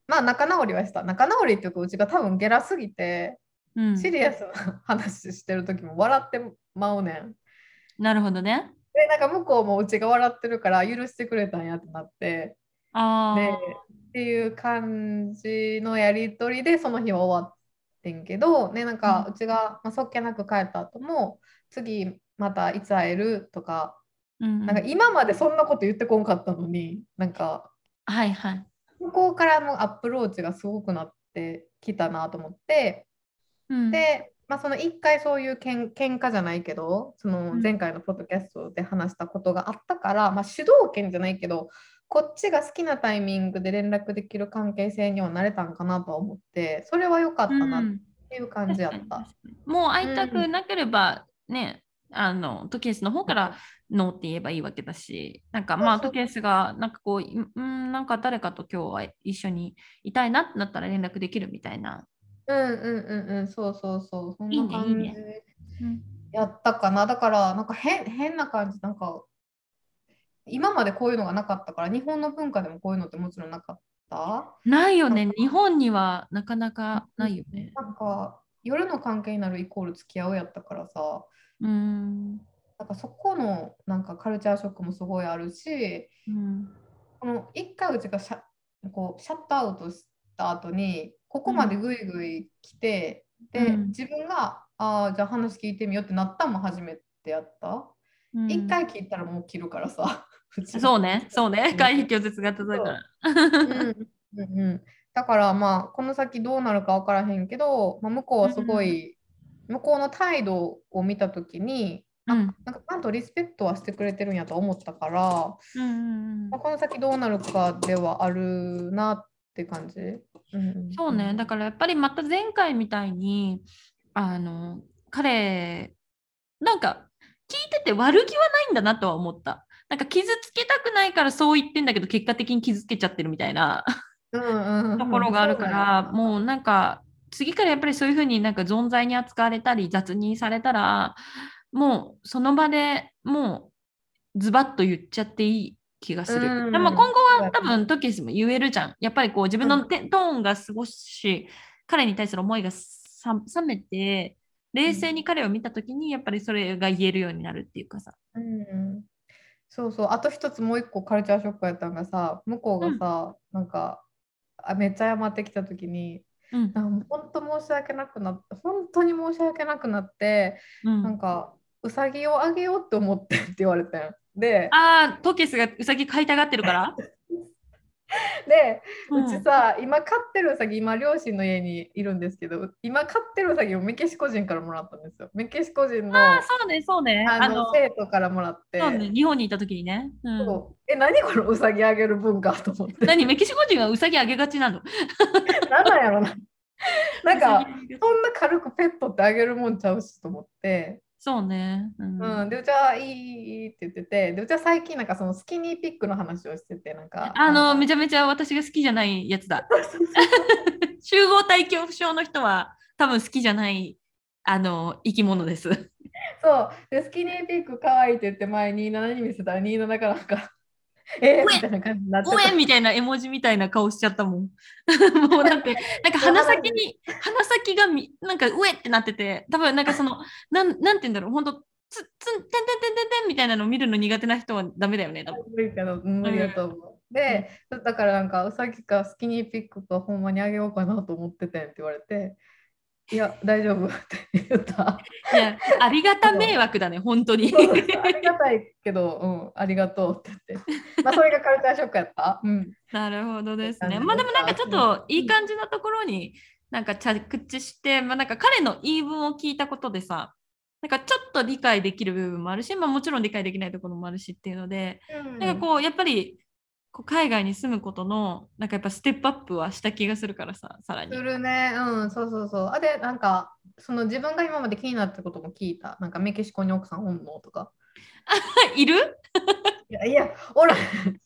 まあ仲直りはした仲直りっていうかうちが多分ゲラすぎてうん。シリアスな話してる時も笑ってまうねん。なるほどね。でなんか向こうもうちが笑ってるから許してくれたんやってなってあでっあ。ていう感じのやり取りでその日は終わってんけど、ね、なんかうちが、まあ、そっけなく帰った後も次またいつ会えるとかうん。なんか今までそんなこと言ってこんかったのになんかはいはい。向こうからのアプローチがすごくなってきたなと思って。うん、で、まあ、その一回そういうけん喧嘩じゃないけどそのうん前回のポッドキャストで話したことがあったから、まあ、主導権じゃないけどこっちが好きなタイミングで連絡できる関係性にはなれたんかなとは思ってそれは良かったなっうんていう感じやった。確かに確かにもう会いたくなければ、ね、あの、トケースの方からノーって言えばいいわけだし、なんかまあ、そうそう。トケースが、なんかこう、いうん、なんか誰かと今日は一緒にいたいなってなったら連絡できるみたいな。うんうんうんうんそうそうそう。そんいいな感じねいいね。うんやったかな。だからなんか変変な感じなんか今までこういうのがなかったから日本の文化でもこういうのってもちろんなかった？ないよね。日本にはなかなかないよね。なんか夜の関係になるイコール付き合うやったからさうん。なんかそこのなんかカルチャーショックもすごいあるしうん。この一回うちがシャこうシャットアウトした後にここまでぐいぐい来て、で、うん自分がああじゃあ話聞いてみようってなったのも初めてやった。うん一、回聞いたらもう切るからさ。そうね、そうね。回避拒絶が続いたら。うんうんうん、だからまあこの先どうなるか分からへんけど、まあ、向こうはすごい、向こうの態度を見た時にうん。なんかちゃんとリスペクトはしてくれてるんやと思ったから、うんうんまあ、この先どうなるかではあるなって感じ？うんそうね、だからやっぱりまた前回みたいに、あの、彼、なんか聞いてて悪気はないんだなとは思った。なんか傷つけたくないからそう言ってんだけど、結果的に傷つけちゃってるみたいな。うんところがあるから、もうなんか、次からやっぱりそういうふうになんか存在に扱われたり、雑にされたら、もうその場でもうズバッと言っちゃっていい気がする。うんでも今後は多分トキスも言えるじゃん。やっぱりこう自分のテトーンが少し彼に対する思いがさ冷めて、冷静に彼を見たときにやっぱりそれが言えるようになるっていうかさ。うんそうそうあと一つもう一個カルチャーショックやったのがさ向こうがさ、なんかあめっちゃ謝ってきた時にうん。なんかもう本当申し訳なくなって本当に申し訳なくなって、うん。なんかうさぎをあげようって思ってって言われてん。でああ、トキスがウサギ飼いたがってるから、でうんうちさ、今飼ってるうさぎ今両親の家にいるんですけど今飼ってるうさぎをメキシコ人からもらったんですよ。メキシコ人のああ、そうね、そうね。ああのの生徒からもらって。そうね、日本にいたときにね。うん。そう。え何このうさぎあげる文化と思って。何メキシコ人はウサギあげがちなの？何なんやろな。なんか ウサギそんな軽くペットってあげるもんちゃうしと思って、そうね。うんうん、でうちは「いい」って言っててでうちは最近なんかそのスキニーピックの話をしててなんかあの、めちちゃめちゃ私が好きじゃないやつだ。集合体恐怖症の人は多分好きじゃないあの生き物です。そうでスキニーピックかわいいって言って前27に見せたら27からなんかえー、みたいな感じになっみたいな絵文字みたいな顔しちゃったもん。もうだって、なんか鼻先に、鼻先がみなんかうえってなってて、多分なんかその、なんなんて言うんだろう、本当つ、つん、てんてんてんてんてんみたいなの見るの苦手な人はダメだよね、多分。無理けど無理だと思う。で、だからなんかうさぎかスキニーピックかほんまにあげようかなと思っててんって言われて、いや、大丈夫って言った。いや、ありがた迷惑だね、本当に。ありがたいけど、うん、ありがとうって言って。まあ、それがカルチャーショックやった？うん。なるほどですね。まあでもなんかちょっうんといい感じなところになんか着地して、まあなんか彼の言い分を聞いたことでさ、なんかちょっと理解できる部分もあるし、まあもちろん理解できないところもあるしっていうので、なんかこうやっぱりこう海外に住むことのなんかやっぱステップアップはした気がするからさ、さらにす。るね。うん、そうそうそう。あ、で、なんか、その自分が今まで気になったことも聞いた。なんかメキシコに奥さんおんの？とか。いる？いや、いや、おらへん。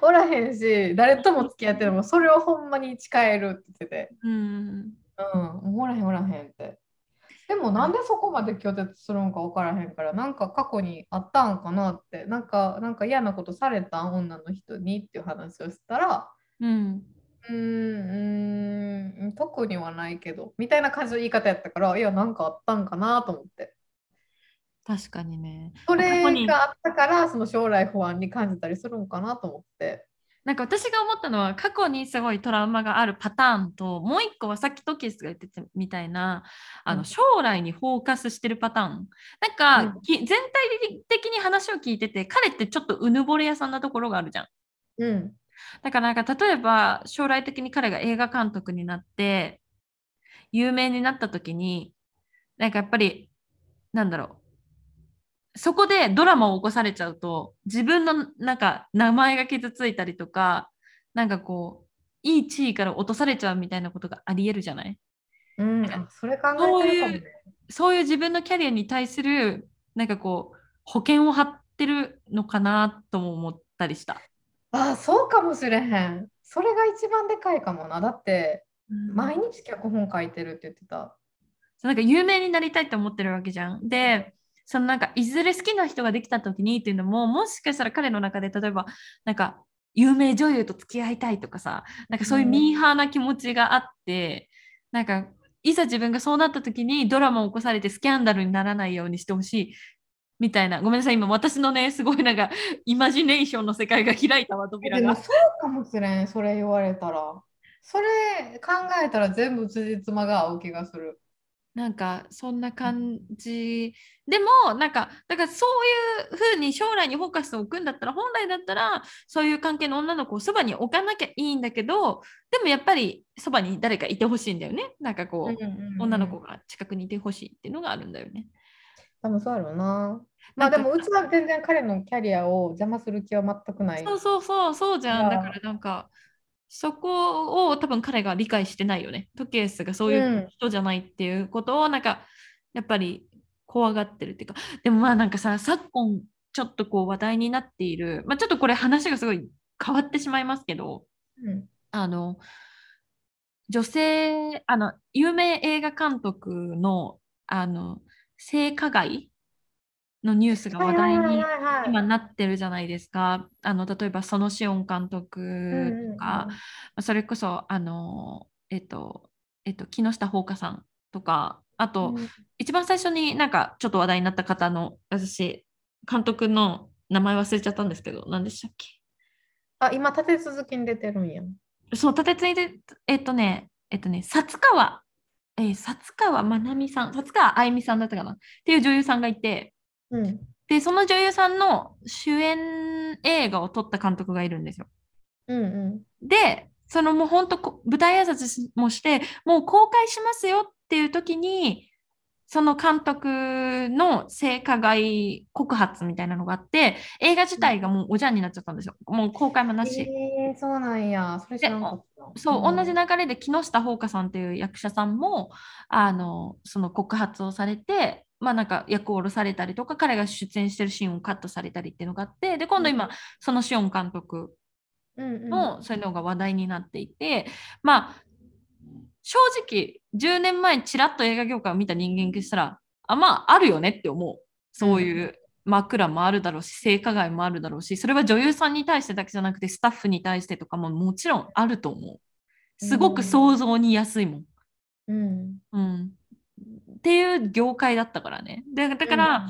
おらへんし、誰とも付き合ってるのも、それをほんまに誓えるって言ってて。うん。うん、おらへんおらへんって。でもなんでそこまで拒絶するんか分からへんから、なんか過去にあったんかなって、なんかなんか嫌なことされたん女の人にっていう話をしたら、うん。うーん、特にはないけど、みたいな感じの言い方やったから、いや、なんかあったんかなと思って。確かにね。それがあったから、その将来不安に感じたりするんかなと思って。なんか私が思ったのは過去にすごいトラウマがあるパターンともう一個はさっきトキスが言ってたみたいなあうん。の将来にフォーカスしてるパターン。なんか、うん。き全体的に話を聞いてて彼ってちょっとうぬぼれ屋さんなところがあるじゃん。うん。だからなんか例えば将来的に彼が映画監督になって有名になった時になんかやっぱりなんだろうそこでドラマを起こされちゃうと自分のなんか名前が傷ついたりとかなんかこういい地位から落とされちゃうみたいなことがありえるじゃない？うん、あそれ考えてるかもね。そういう自分のキャリアに対するなんかこう保険を張ってるのかなとも思ったりした。あ、そうかもしれへん。それが一番でかいかもな。だって、毎日脚本書いてるって言ってた。そうなんか有名になりたいと思ってるわけじゃん。で、そのなんかいずれ好きな人ができた時にっていうのももしかしたら彼の中で例えばなんか有名女優と付き合いたいとかさなんかそういうミーハーな気持ちがあって、なんかいざ自分がそうなった時にドラマを起こされてスキャンダルにならないようにしてほしいみたいなごめんなさい今私のねすごいなんかイマジネーションの世界が開いたわ扉が。でもそうかもしれん、それ言われたら。それ考えたら全部辻褄が合う気がする。なんかそんな感じでもなんかだからそういうふうに将来にフォーカスを置くんだったら本来だったらそういう関係の女の子をそばに置かなきゃいいんだけどでもやっぱりそばに誰かいてほしいんだよねなんかこう、女の子が近くにいてほしいっていうのがあるんだよね。多分そうやろうな。まあでもうちは全然彼のキャリアを邪魔する気は全くない。そうそうそうそうじゃんだからなんかそこを多分彼が理解してないよね。トケースがそういううん。人じゃないっていうことをなんかやっぱり怖がってるっていうか。でもまあなんかさ昨今ちょっとこう話題になっている。まあちょっとこれ話がすごい変わってしまいますけどうん。あの女性あの有名映画監督のあの性加害のニュースが話題に今なってるじゃないですか。あの例えばそのシオン監督とか、まあそれこそあのえっとえっと木下ほうかさんとかあと、うん。うん一番最初になんかちょっと話題になった方の私監督の名前忘れちゃったんですけど何でしたっけ？あ、今立て続きに出てるんや。そう立て継いでえっとねえっとね薩川えー、薩川まなみさん薩川あゆみさんだったかな？っていう女優さんがいてうん。でその女優さんの主演映画を撮った監督がいるんですよ。うんうで、そのもう本当こ舞台挨拶もして、もう公開しますよっていう時に、その監督の性加害告発みたいなのがあって、映画自体がもうおじゃんになっちゃったんですよ。もう公開もなし。えー、そうなんや。それ知らんかった。そう、ん同じ流れで木下ほうかさんっていう役者さんも、あの、その告発をされて、まあなんか役を下ろされたりとか、彼が出演してるシーンをカットされたりっていうのがあって、で、今度今、そのシオン監督のそういうのが話題になっていて、まあ正直10年前ちらっと映画業界を見た人間からしたらあまああるよねって思う。そういう枕もあるだろうし性加害もあるだろうしそれは女優さんに対してだけじゃなくてスタッフに対してとかももちろんあると思う。すごく想像に安いもん、うん。うん、っていう業界だったからね。でだから、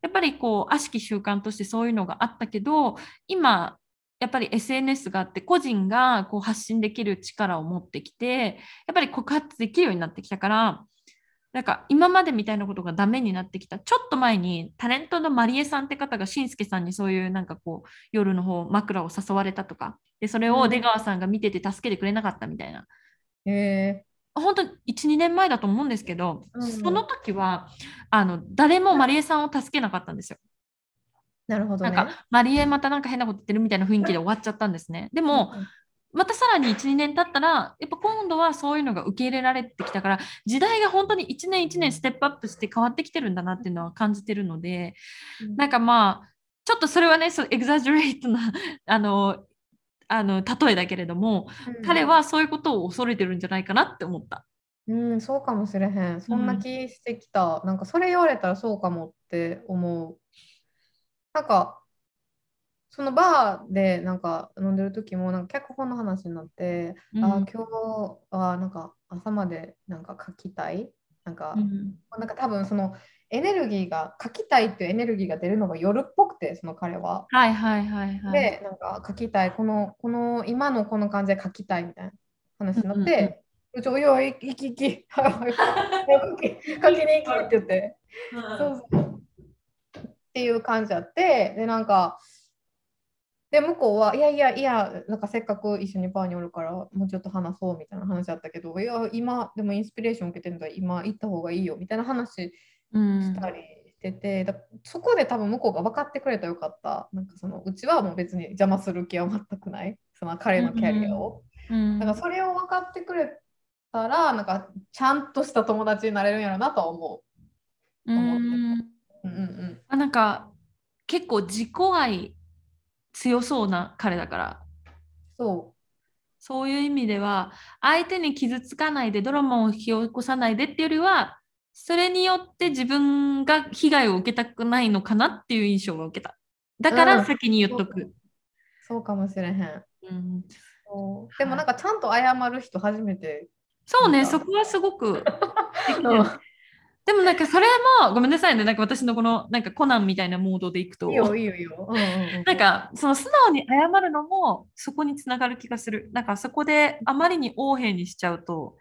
やっぱりこう悪しき習慣としてそういうのがあったけど今やっぱり SNS があって個人がこう発信できる力を持ってきてやっぱり告発できるようになってきたからなんか今までみたいなことがダメになってきた。ちょっと前にタレントのマリエさんって方がしんすけさんにそういうなんかこう夜の方枕を誘われたとかでそれを出川さんが見てて助けてくれなかったみたいな。うん、え本当12年前だと思うんですけど、うんその時はあの誰もマリエさんを助けなかったんですよ。ー、なるほどね。なんか、マリエまたなんか変なこと言ってるみたいな雰囲気で終わっちゃったんですね。でも、またさらに1、2年経ったら、やっぱ今度はそういうのが受け入れられてきたから、時代が本当に1年1年ステップアップして変わってきてるんだなっていうのは感じてるので、うんなんかまあ、ちょっとそれはね、そうエグザジュレートなあのあの例えだけれども、うん彼はそういうことを恐れてるんじゃないかなって思った。うん、そうかもしれへん。そんな気してきた。なんかそれ言われたらそうかもって思う。なんか、そのバーでなんか飲んでる時もなんか脚本の話になって、うんあー今日はなんか朝までなんか書きたい。なんか、うんなんか多分そのエネルギーが書きたいっていうエネルギーが出るのが夜っぽくて、その彼は。はいはいはいはい。で、なんか書きたい、この、この今のこの感じで書きたいみたいな話になっうんうんて、うちおいき行き、き書きに行きって言って、そうそう。っていう感じあって、で、なんか、で、向こうは、いやいやいや、なんかせっかく一緒にバーにおるから、もうちょっと話そうみたいな話だったけど、いや、今、でもインスピレーション受けてるんだ今行った方がいいよみたいな話うんしたりしてて、だそこで多分向こうが分かってくれたらよかった。なんかそのうちはもう別に邪魔する気は全くない。その彼のキャリアを。うんだからそれを分かってくれたら、なんかちゃんとした友達になれるんやろなとは思うん思ってう。うんうんあなんか結構自己愛強そうな彼だからそそういう意味では相手に傷つかないでドラマを引き起こさないでっていうよりはそれによって自分が被害を受けたくないのかなっていう印象を受けた。だから先に言っとく。そうかもしれへん。うんそうでもなんかちゃんと謝る人初めて。そうね、そこはすごくでもなんかそれもごめんなさいね、なんか私のこのなんかコナンみたいなモードでいくと、いいよいいよいいよ。うんうんうんなんかその素直に謝るのもそこにつながる気がする。なんかそこであまりに横柄にしちゃうと、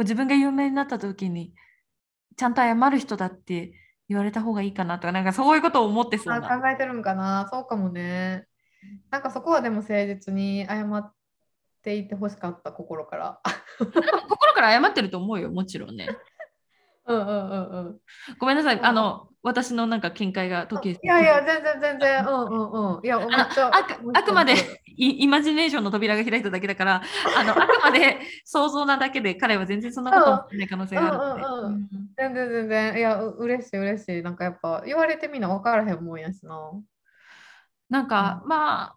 こう自分が有名になった時にちゃんと謝る人だって言われた方がいいかなとか、なんかそういうことを思ってそうあな。考えてるんかなそうかもね。なんかそこはでも誠実に謝っていてほしかった心から。心から謝ってると思うよ、もちろんね。うんうんうんうん。ごめんなさい、うんあの、私のなんか見解が時計いやいや、全然全然。うんうんうん。いや、めっちゃ。あくあくまで イイマジネーションの扉が開いただけだから、あの あくまで想像なだけで彼は全然そんなこと思ってない可能性があるので。うんうんうんうん全然全然。いや、う嬉しい嬉しい。なんかやっぱ言われてみんな分からへんもんやしな。なんか、まあ、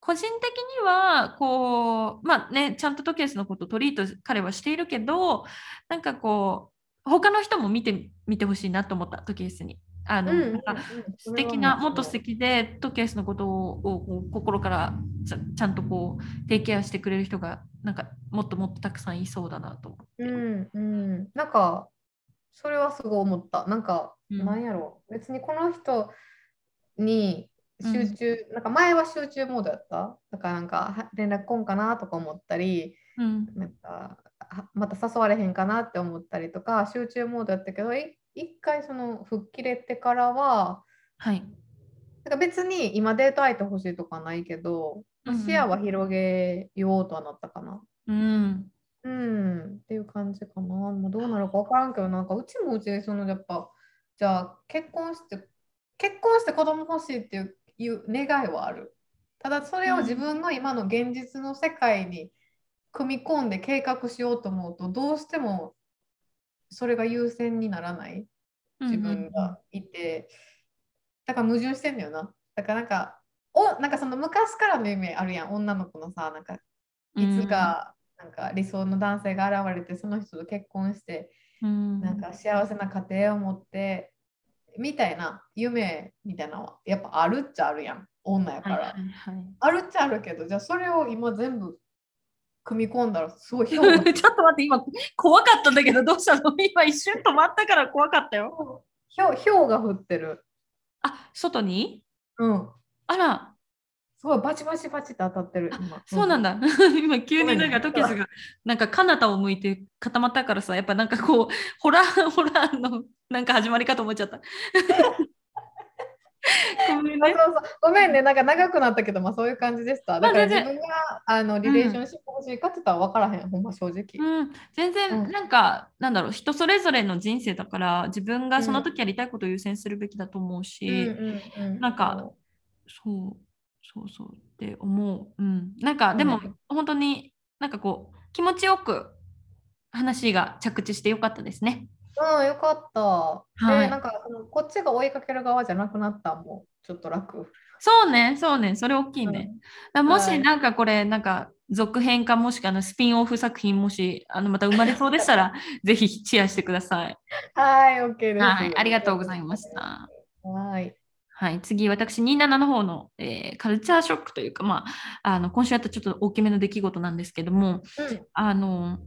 個人的には、こう、まあね、ちゃんとトケースのことをトリート彼はしているけど、なんかこう、他の人も見てみてほしいなと思った、トケースに。あの、なんか素敵な、もっと素敵で、トケースのことを心からちゃんとこう、テイケアしてくれる人が、なんかもっともっとたくさんいそうだなと思って。うんうん。なんか、それはすごい思った。なんか、うんなんやろ別にこの人に集中、なんか前は集中モードやった。だからなんかは連絡来んかなとか思ったり、うんなんかはまた誘われへんかなって思ったりとか、集中モードやったけど、い一回その吹っ切れてからは、はい。なんか別に今デート相手欲しいとかないけど、視野は広げようとはなったかな。うん。うん、っていう感じかな。もうどうなるか分からんけど、なんかうちもうちでそのやっぱ、じゃあ結婚して、結婚して子供欲しいっていういう願いはある。ただそれを自分の今の現実の世界に組み込んで計画しようと思うと、どうしてもそれが優先にならない自分がいて、だから矛盾してんだよな。だからなんか、おなんかその昔からの夢あるやん、女の子のさ、なんかいつかなんか理想の男性が現れてその人と結婚してうん、なんか幸せな家庭を持ってみたいな夢みたいなのはやっぱあるっちゃあるやん。女やから、あるっちゃあるけどじゃあそれを今全部組み込んだらすごい ちょ評っと待って、今怖かったんだけど、どうしたの？今一瞬止まったから怖かったよ。評評が降ってる。あ、外に？うん。あら、すごいバチバチバチって当たってる今。そうなんだ。今急になんかトケスがなんか彼方を向いて固まったからさ、やっぱなんかこう、ホラー、ホラーのなんか始まりかと思っちゃった。ごめんね。あそうそう。ごめんね、なんか長くなったけど、まあそういう感じでした。だから自分があのリレーションシップ欲しいかって言ったら分からへん、ほんま正直。うん、全う然ん。なんか、なんだろう。人それぞれの人生だから自分がその時やりたいことを優先するべきだと思うし、うんうんうんなんかそうそうそうって思う。うん、なんかでも、うん。本当になんかこう気持ちよく話が着地してよかったですね。うん、よかった。はいで、なんかこっちが追いかける側じゃなくなった？もうちょっと楽。そうね、そうね、それ大きいね。うんもはいしなんかこれ、なんか続編かもしくはあのスピンオフ作品もしあのまた生まれそうでしたら、ぜひシェアしてください。はい、OK です。はい、ありがとうございました。はい。はい、次、私、27の方の、えーカルチャーショックというか、まあ、あの今週あったちょっと大きめの出来事なんですけども、うんあの、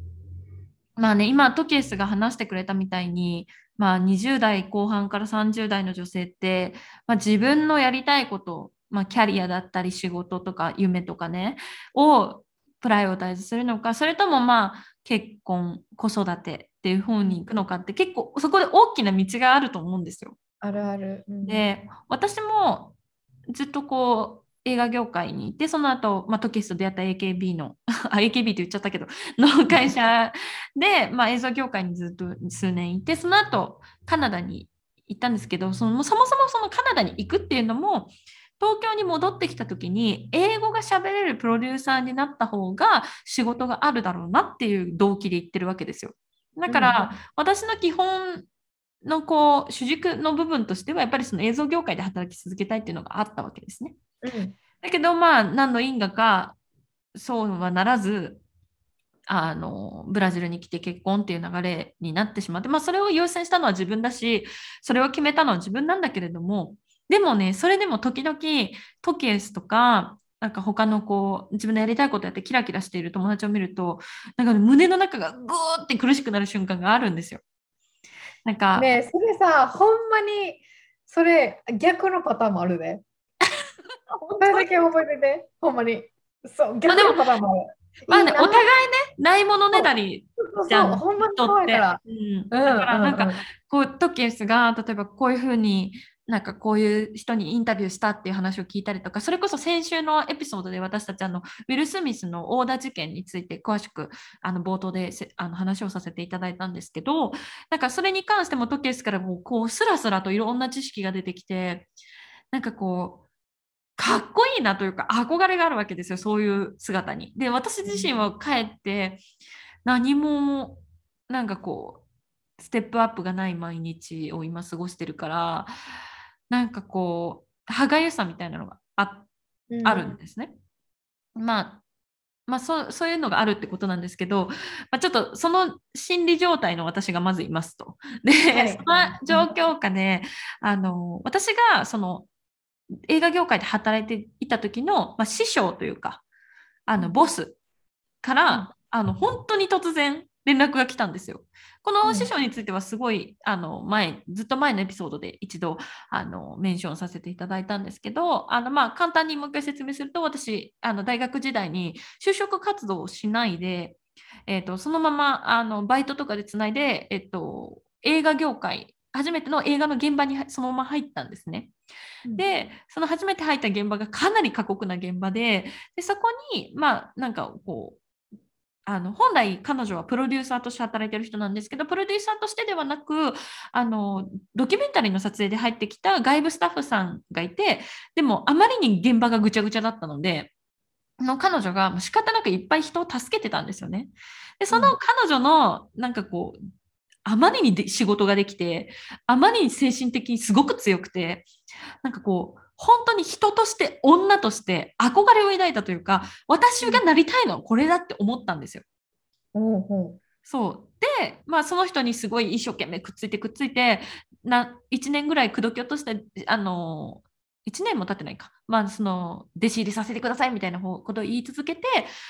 まあね、今、トケースが話してくれたみたいに、まあ、20代後半から30代の女性って、まあ、自分のやりたいこと、まあ、キャリアだったり仕事とか夢とかね、をプライオタイズするのか、それともまあ、結婚、子育てっていう方に行くのかって結構そこで大きな道があると思うんですよ。あるある。うんで私もずっとこう映画業界にいてその後、まあ、トキスと出会った AKB の あ AKB って言っちゃったけど の会社で、まあ、映像業界にずっと数年いてその後カナダに行ったんですけどそのそもそもそのカナダに行くっていうのも東京に戻ってきた時に英語が喋れるプロデューサーになった方が仕事があるだろうなっていう動機で言ってるわけですよ。だから、私の基本のこう主軸の部分としてはやっぱりその映像業界で働き続けたいっていうのがあったわけですね。うん、だけどまあ何の因果かそうはならずあのブラジルに来て結婚っていう流れになってしまって、まあ、それを優先したのは自分だしそれを決めたのは自分なんだけれどもでもねそれでも時々トキエスとかなんか他のこう自分のやりたいことやってキラキラしている友達を見るとなんか、ね、胸の中がグーって苦しくなる瞬間があるんですよ。なんかねそれさほんまにそれ逆のパターンもあるで。それだけ覚えててほんまに。そう逆のパターンも。まあね、お互いね、ないものねだりじゃん、ほんまにそうやから。うん、だからなんか、こう、トキエスが、例えばこういうふうに、なんかこういう人にインタビューしたっていう話を聞いたりとか、それこそ先週のエピソードで私たちあのウィル・スミスのオーダー事件について詳しくあの冒頭であの話をさせていただいたんですけど、なんかそれに関してもトキエスからもうこうスラスラといろんな知識が出てきて、なんかこう、かっこいいなというか憧れがあるわけですよそういう姿に。で私自身は帰って何もなんかこうステップアップがない毎日を今過ごしてるからなんかこう歯がゆさみたいなのがあ,、あるんですね。まあまあそ、そういうのがあるってことなんですけど、まあ、ちょっとその心理状態の私がまずいますと。で、はい、その状況下で、あの私がその映画業界で働いていた時の、まあ、師匠というかあのボスから、うん、あの本当に突然連絡が来たんですよ。この師匠についてはすごい、うん、あの前ずっと前のエピソードで一度あのメンションさせていただいたんですけどあの、まあ、簡単にもう一回説明すると私あの大学時代に就職活動をしないで、えーと、そのままあのバイトとかでつないで、えーと映画業界初めての映画の現場にそのまま入ったんですね。でその初めて入った現場がかなり過酷な現場ででそこにまあなんかこうあの本来彼女はプロデューサーとして働いてる人なんですけどプロデューサーとしてではなくあのドキュメンタリーの撮影で入ってきた外部スタッフさんがいてでもあまりに現場がぐちゃぐちゃだったのでの彼女が仕方なくいっぱい人を助けてたんですよね。でその彼女のなんかこうあまりに仕事ができて、あまりに精神的にすごく強くて、なんかこう、本当に人として女として憧れを抱いたというか、私がなりたいのはこれだって思ったんですよ。うん、そうで、まあ、その人にすごい一生懸命くっついてくっついてな1年ぐらい口説き落としてあの1年も経ってないか、まあ、その弟子入りさせてくださいみたいなことを言い続けて、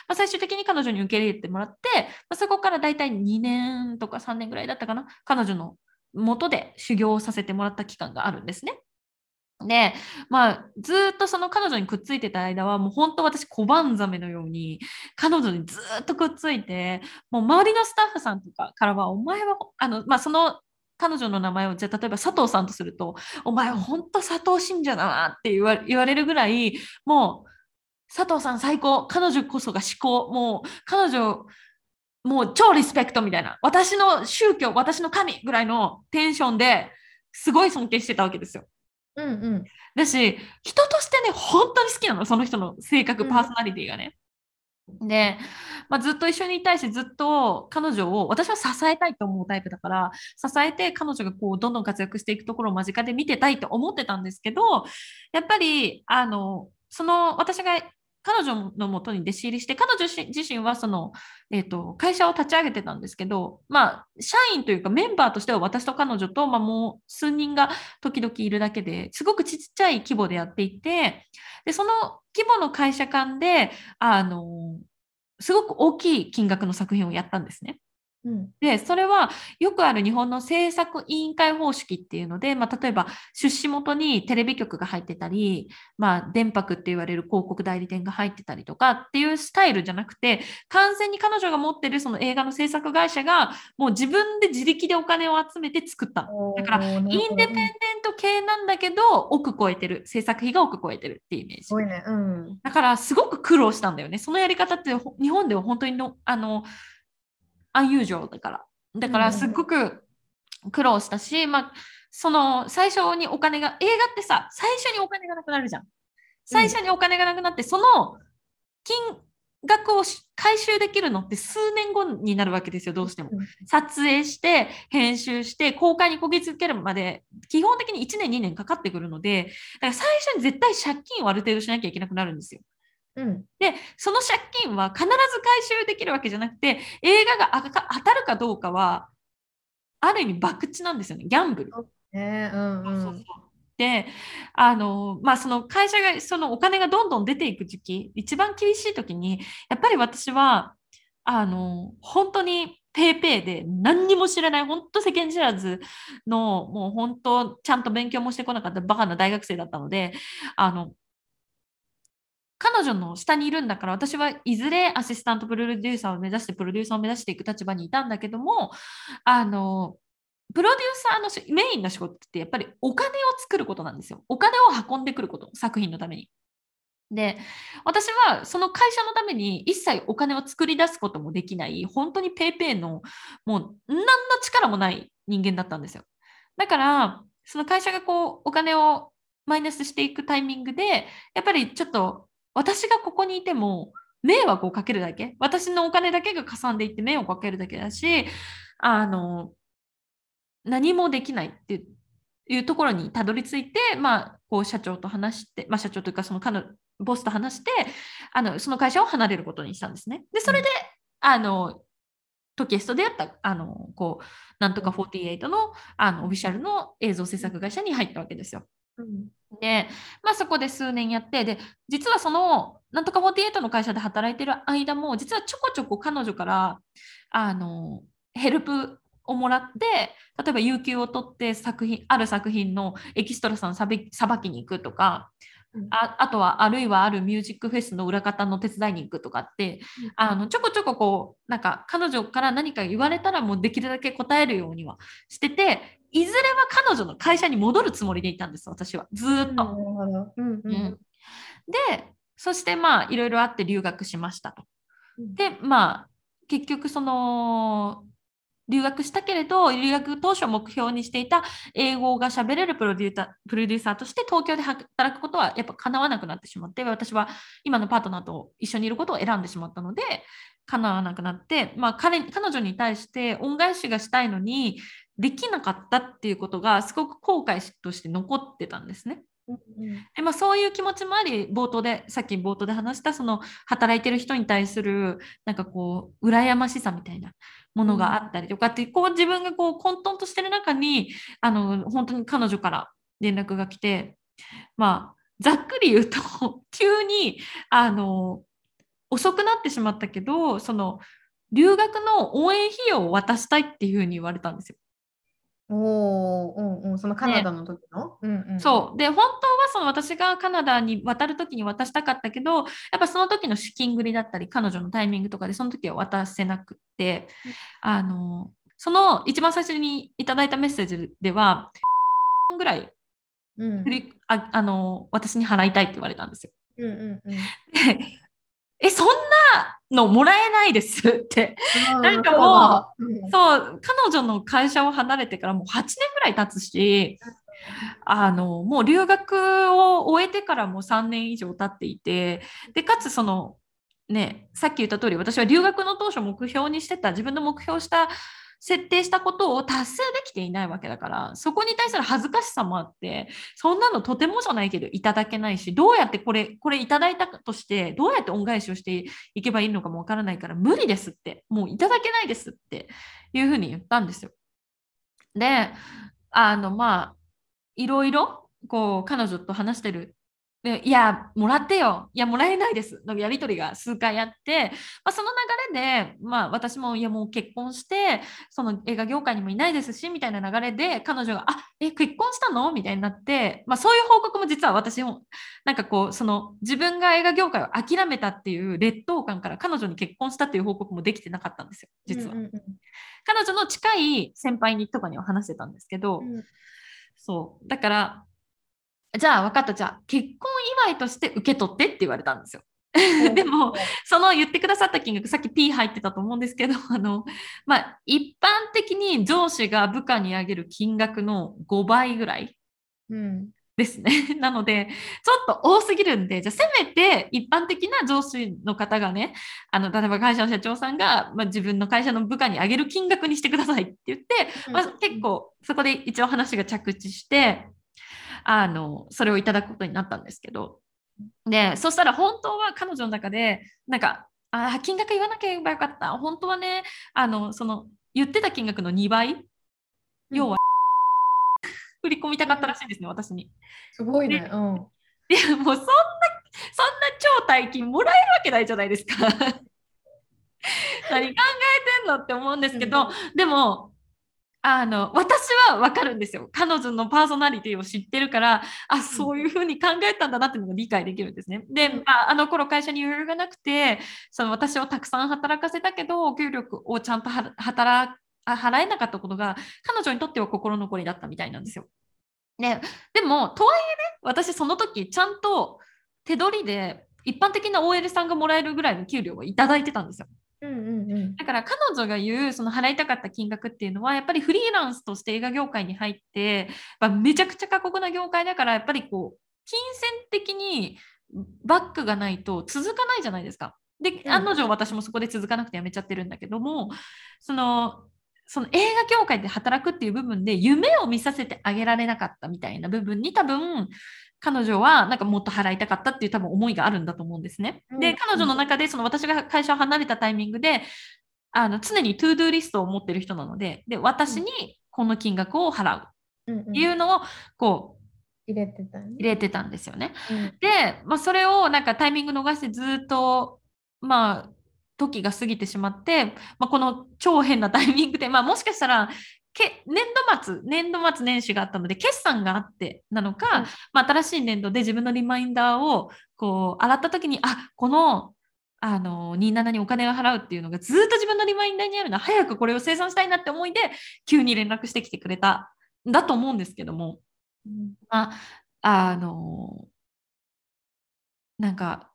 まあ、最終的に彼女に受け入れてもらって、まあ、そこから大体2年とか3年ぐらいだったかな彼女の元で修行をさせてもらった期間があるんですね。で、まあ、ずっとその彼女にくっついてた間は、もう本当私、小判ザメのように、彼女にずっとくっついて、もう周りのスタッフさんとかからは、お前は、あの、まあ、その彼女の名前をじゃあ例えば佐藤さんとすると「お前ほんと佐藤信者だな」って言わ言われるぐらいもう佐藤さん最高彼女こそが思考もう彼女もう超リスペクトみたいな私の宗教私の神ぐらいのテンションですごい尊敬してたわけですよ。うんうん、だし人としてね本当に好きなのその人の性格パーソナリティがね。で、まあ、ずっと一緒にいたいしずっと彼女を私は支えたいと思うタイプだから支えて彼女がこうどんどん活躍していくところを間近で見てたいと思ってたんですけどやっぱりあのその私が彼女のもとに弟子入りして彼女自身はその、えーと、会社を立ち上げてたんですけど、まあ、社員というかメンバーとしては私と彼女と、まあ、もう数人が時々いるだけですごくちっちゃい規模でやっていてでその規模の会社間であのすごく大きい金額の作品をやったんですね。うん、でそれはよくある日本の制作委員会方式っていうので、まあ、例えば出資元にテレビ局が入ってたり、まあ、電白って言われる広告代理店が入ってたりとかっていうスタイルじゃなくて完全に彼女が持ってるその映画の制作会社がもう自分で自力でお金を集めて作った。だからインデペンデント系なんだけど億超えてる。制作費が億超えてるっていうイメージ、ね。うん、だからすごく苦労したんだよね。そのやり方って日本では本当にのあのアンユージョだから。だからすっごく苦労したし、うん、まあ、その最初にお金が、映画ってさ、最初にお金がなくなるじゃん。最初にお金がなくなって、その金額を回収できるのって数年後になるわけですよ、どうしても。撮影して、編集して、公開にこぎつけるまで、基本的に1年、2年かかってくるので、だから最初に絶対借金をある程度しなきゃいけなくなるんですよ。うん。で、その借金は必ず回収できるわけじゃなくて、映画が当たるかどうかは、ある意味、博打なんですよね、ギャンブル。ねうんう。そうそうんで、あの、まあ、その会社が、そのお金がどんどん出ていく時期、一番厳しい時に、やっぱり私は、あの、本当にペーペーで何にも知らない、本当世間知らずの、もう本当ちゃんと勉強もしてこなかったバカな大学生だったので、あの、彼女の下にいるんだから私はいずれアシスタントプロデューサーを目指してプロデューサーを目指していく立場にいたんだけどもあのプロデューサーのメインの仕事ってやっぱりお金を作ることなんですよ。お金を運んでくること、作品のために。で、私はその会社のために一切お金を作り出すこともできない、本当にペイペイのもう何の力もない人間だったんですよ。だから、その会社がこうお金をマイナスしていくタイミングで、やっぱりちょっと私がここにいても迷惑をかけるだけ、私のお金だけがかさんでいって迷惑をかけるだけだし、あの、何もできないっていうところにたどり着いて、まあ、こう社長と話して、まあ、社長というかその彼のボスと話してあのその会社を離れることにしたんですね。でそれで、あのトキエストでやったあのこうなんとか48のあのオフィシャルの映像制作会社に入ったわけですよ。うん。で、まあ、そこで数年やってで実はそのなんとか48の会社で働いてる間も実はちょこちょこ彼女からあのヘルプをもらって例えば有給を取って作品ある作品のエキストラさんさびさばきに行くとかうん。ああとはあるいはあるミュージックフェスの裏方の手伝いに行くとかってあのちょこちょここうなんか彼女から何か言われたらもうできるだけ答えるようにはしてていずれは彼女の会社に戻るつもりでいたんです私は。ずーっと。でそしてまあいろいろあって留学しましたと。うん。でまあ結局その留学したけれど留学当初目標にしていた英語が喋れるプロデュータプロデューサーとして東京で働くことはやっぱ叶わなくなってしまって私は今のパートナーと一緒にいることを選んでしまったので叶わなくなって、まあ、彼彼女に対して恩返しがしたいのにできなかったっていうことがすごく後悔として残ってたんですね。うんでまあ、そういう気持ちもあり冒頭でさっき冒頭で話したその働いてる人に対するなんかこう羨ましさみたいなものがあったりとかって、こう自分がこう混沌としてる中にあの本当に彼女から連絡が来てまあざっくり言うと 急にあの遅くなってしまったけどその留学の応援費用を渡したいっていうふうに言われたんですよ。おーうんうん、そのカナダの時の、うんうん、そう。で本当はその私がカナダに渡る時に渡したかったけどやっぱその時の資金繰りだったり彼女のタイミングとかでその時は渡せなくって、あのその一番最初にいただいたメッセージではぐらいああの私に払いたいって言われたんですよ。うんうんうん。でえそんなのもらえないですって。なんかもうんそう彼女の会社を離れてからもう8年ぐらい経つしあのもう留学を終えてからも3年以上経っていてでかつそのねさっき言った通り私は留学の当初目標にしてた自分の目標した設定したことを達成できていないわけだからそこに対する恥ずかしさもあってそんなのとてもじゃないけどいただけないしどうやってこれこれいただいたとしてどうやって恩返しをしていけばいいのかもわからないから無理ですってもういただけないですっていうふうに言ったんですよ。であのまあいろいろこう彼女と話してるでいやもらってよ。いやもらえないです。のやり取りが数回あって、まあ、その流れで、まあ、私もいやもう結婚してその映画業界にもいないですしみたいな流れで彼女が「あえ結婚したの?」みたいになって、まあ、そういう報告も実は私もなんかこうその自分が映画業界を諦めたっていう劣等感から彼女に結婚したっていう報告もできてなかったんですよ実は。うんうん。彼女の近い先輩にとかには話してたんですけど、うん。そう。だからじゃあ分かったじゃあ結婚祝いとして受け取ってって言われたんですよ。でもその言ってくださった金額さっき P 入ってたと思うんですけど あの、まあ、一般的に上司が部下にあげる金額の5倍ぐらいうんですね。なので、ちょっと多すぎるんで、じゃあせめて一般的な上司の方がね、あの例えば会社の社長さんが、まあ、自分の会社の部下にあげる金額にしてくださいって言って、まあ、結構そこで一応話が着地して、あのそれをいただくことになったんですけど、で、そしたら本当は彼女の中で、なんか、あ金額言わなければよかった。本当はね、あの、その、言ってた金額の2倍、要は、振り込みたかったらしいんですね、私に。すごいね。うん。いや、もうそんな、そんな超大金もらえるわけないじゃないですか。何考えてんのって思うんですけど、でも、あの私は分かるんですよ彼女のパーソナリティを知ってるからあそういうふうに考えたんだなっていうのが理解できるんですね。で、まあ、あの頃会社に余裕がなくてその私をたくさん働かせたけど給料をちゃんと働払えなかったことが彼女にとっては心残りだったみたいなんですよ。ね、でもとはいえね私その時ちゃんと手取りで一般的な OL さんがもらえるぐらいの給料をいただいてたんですよ。うんうんうん、だから彼女が言うその払いたかった金額っていうのはやっぱりフリーランスとして映画業界に入って、まあ、めちゃくちゃ過酷な業界だからやっぱりこう金銭的にバックがないと続かないじゃないですか。で案の定私もそこで続かなくてやめちゃってるんだけどもそのその映画業界で働くっていう部分で夢を見させてあげられなかったみたいな部分に多分彼女はなんかもっと払いたかったっていう多分思いがあるんだと思うんですね。で、彼女の中でその私が会社を離れたタイミングで、あの常に to-do list を持ってる人なので、で私にこの金額を払う。っていうのをこう、入れてた、ね、入れてたんですよね。うん、で、まあ、それをなんかタイミング逃してずっとまあ時が過ぎてしまって、まあ、この超変なタイミングで、まあ、もしかしたらけ年度末、年度末年始があったので、決算があってなのか、うん、まあ、新しい年度で自分のリマインダーをこう洗った時に、あこのあの27にお金を払うっていうのがずっと自分のリマインダーにあるの早くこれを生産したいなって思いで急に連絡してきてくれたんだと思うんですけども、うん、まああのなんか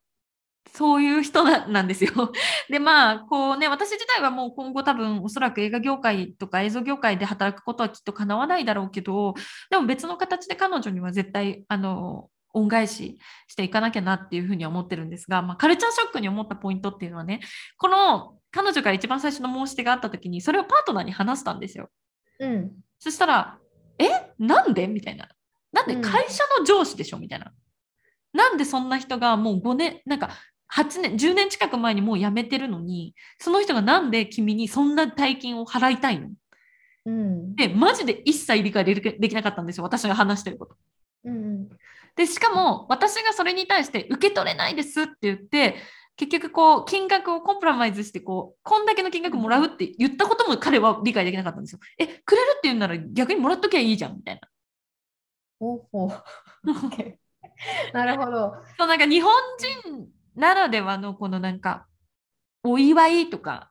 そういう人なんですよ。で、まあ、こうね、私自体はもう今後多分おそらく映画業界とか映像業界で働くことはきっと叶わないだろうけど、でも別の形で彼女には絶対、あの、恩返ししていかなきゃなっていうふうには思ってるんですが、まあ、カルチャーショックに思ったポイントっていうのはね、この彼女から一番最初の申し出があった時に、それをパートナーに話したんですよ。うん。そしたら、え？なんで？みたいな。なんで会社の上司でしょ？みたいな。なんでそんな人がもう5年、なんか8年、10年近く前にもう辞めてるのに、その人がなんで君にそんな大金を払いたいの、うん、で、マジで一切理解できなかったんですよ、私が話してること。うん、で、しかも私がそれに対して受け取れないですって言って、結局こう金額をコンプラマイズしてこうこんだけの金額もらうって言ったことも彼は理解できなかったんですよ。えくれるって言うなら逆にもらっときゃいいじゃんみたいな。ほうほう なるほど。そうなんか日本人ならではのこのなんかお祝いとか。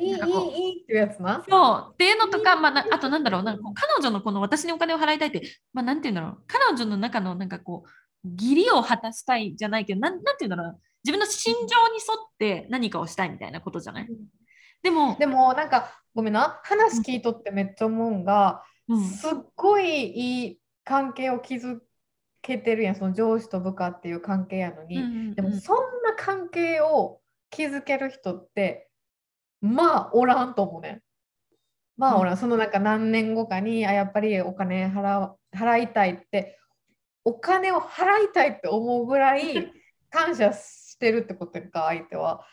いいいいいいっていうやつな。そうっていうのとか、まあ、あとなんだろうなんか彼女のこの私にお金を払いたいって、まあ、なんていうんだろう。彼女の中のなんかこう義理を果たしたいじゃないけどなんなんていうんだろう自分の心情に沿って何かをしたいみたいなことじゃない、うん、でもでもなんかごめんな。話聞いとってめっちゃ思うんが、うん、すっごいいい関係を築けてるやんその上司と部下っていう関係やのに、うんうんうん、でもそんな関係を築ける人ってまあおらんと思うねまあおらん、うん、そのなんか何年後かにあやっぱりお金払払いたいってお金を払いたいって思うぐらい 感謝してるってことか相手は。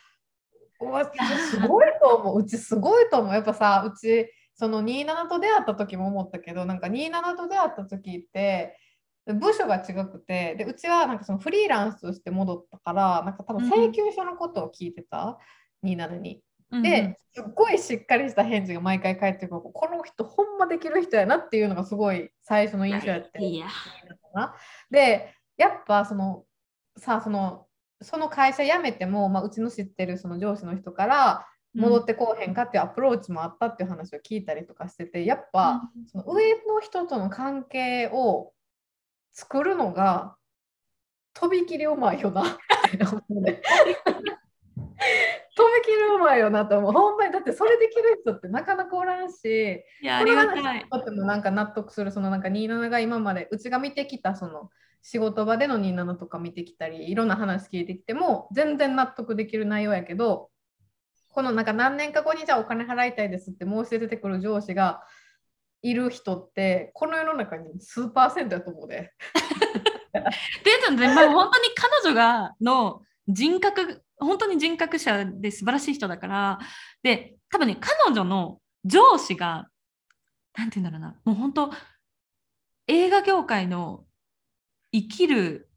すごいと思う。うちすごいと思う。やっぱさうちその27と出会った時も思ったけどなんか27と出会った時って部署が違くてでうちはなんかそのフリーランスとして戻ったからなんか多分請求書のことを聞いてた、うん、27に。ですっごいしっかりした返事が毎回返ってくる。この人ほんまできる人やなっていうのがすごい最初の印象やって。いや。でやっぱそのさそのその会社辞めても、まあ、うちの知ってるその上司の人から戻ってこうへんかっていうアプローチもあったっていう話を聞いたりとかしててやっぱ、その上の人との関係を作るのがとびきりうまいよなって思うね。とびきりうまいよなと思う。ほんまにだってそれできる人ってなかなかおらんし、いやありがたい。とってもなんか納得するそのなんか27が今までうちが見てきたその仕事場での27とか見てきたりいろんな話聞いてきても全然納得できる内容やけどこのなんか何年か後にじゃあお金払いたいですって申し出てくる上司がいる人ってこの世の中に数パーセントだと思うで。で、まあ、本当に彼女がの人格本当に人格者で素晴らしい人だからで多分ね彼女の上司がなんて言うんだろうなもう本当映画業界の生きる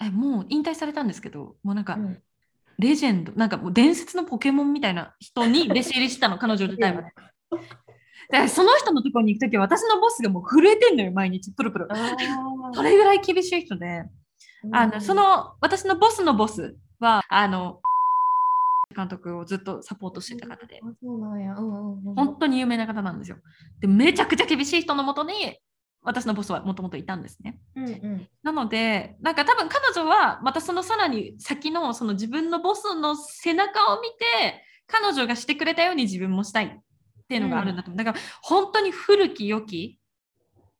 えもう引退されたんですけどもうなんか、うんレジェンドなんかもう伝説のポケモンみたいな人に弟子入りしたの彼女自体はね。でその人のところに行く時は私のボスがもう震えてんのよ毎日プルプル。それぐらい厳しい人で。あのその私のボスのボスはあの監督をずっとサポートしてた方で。本当に有名な方なんですよ。でめちゃくちゃ厳しい人のもとに私のボスはもともといたんですね。うんうん。なのでなんか多分彼女はまたそのさらに先のその自分のボスの背中を見て彼女がしてくれたように自分もしたい。っていうのがあるんだと思う。だから本当に古き良き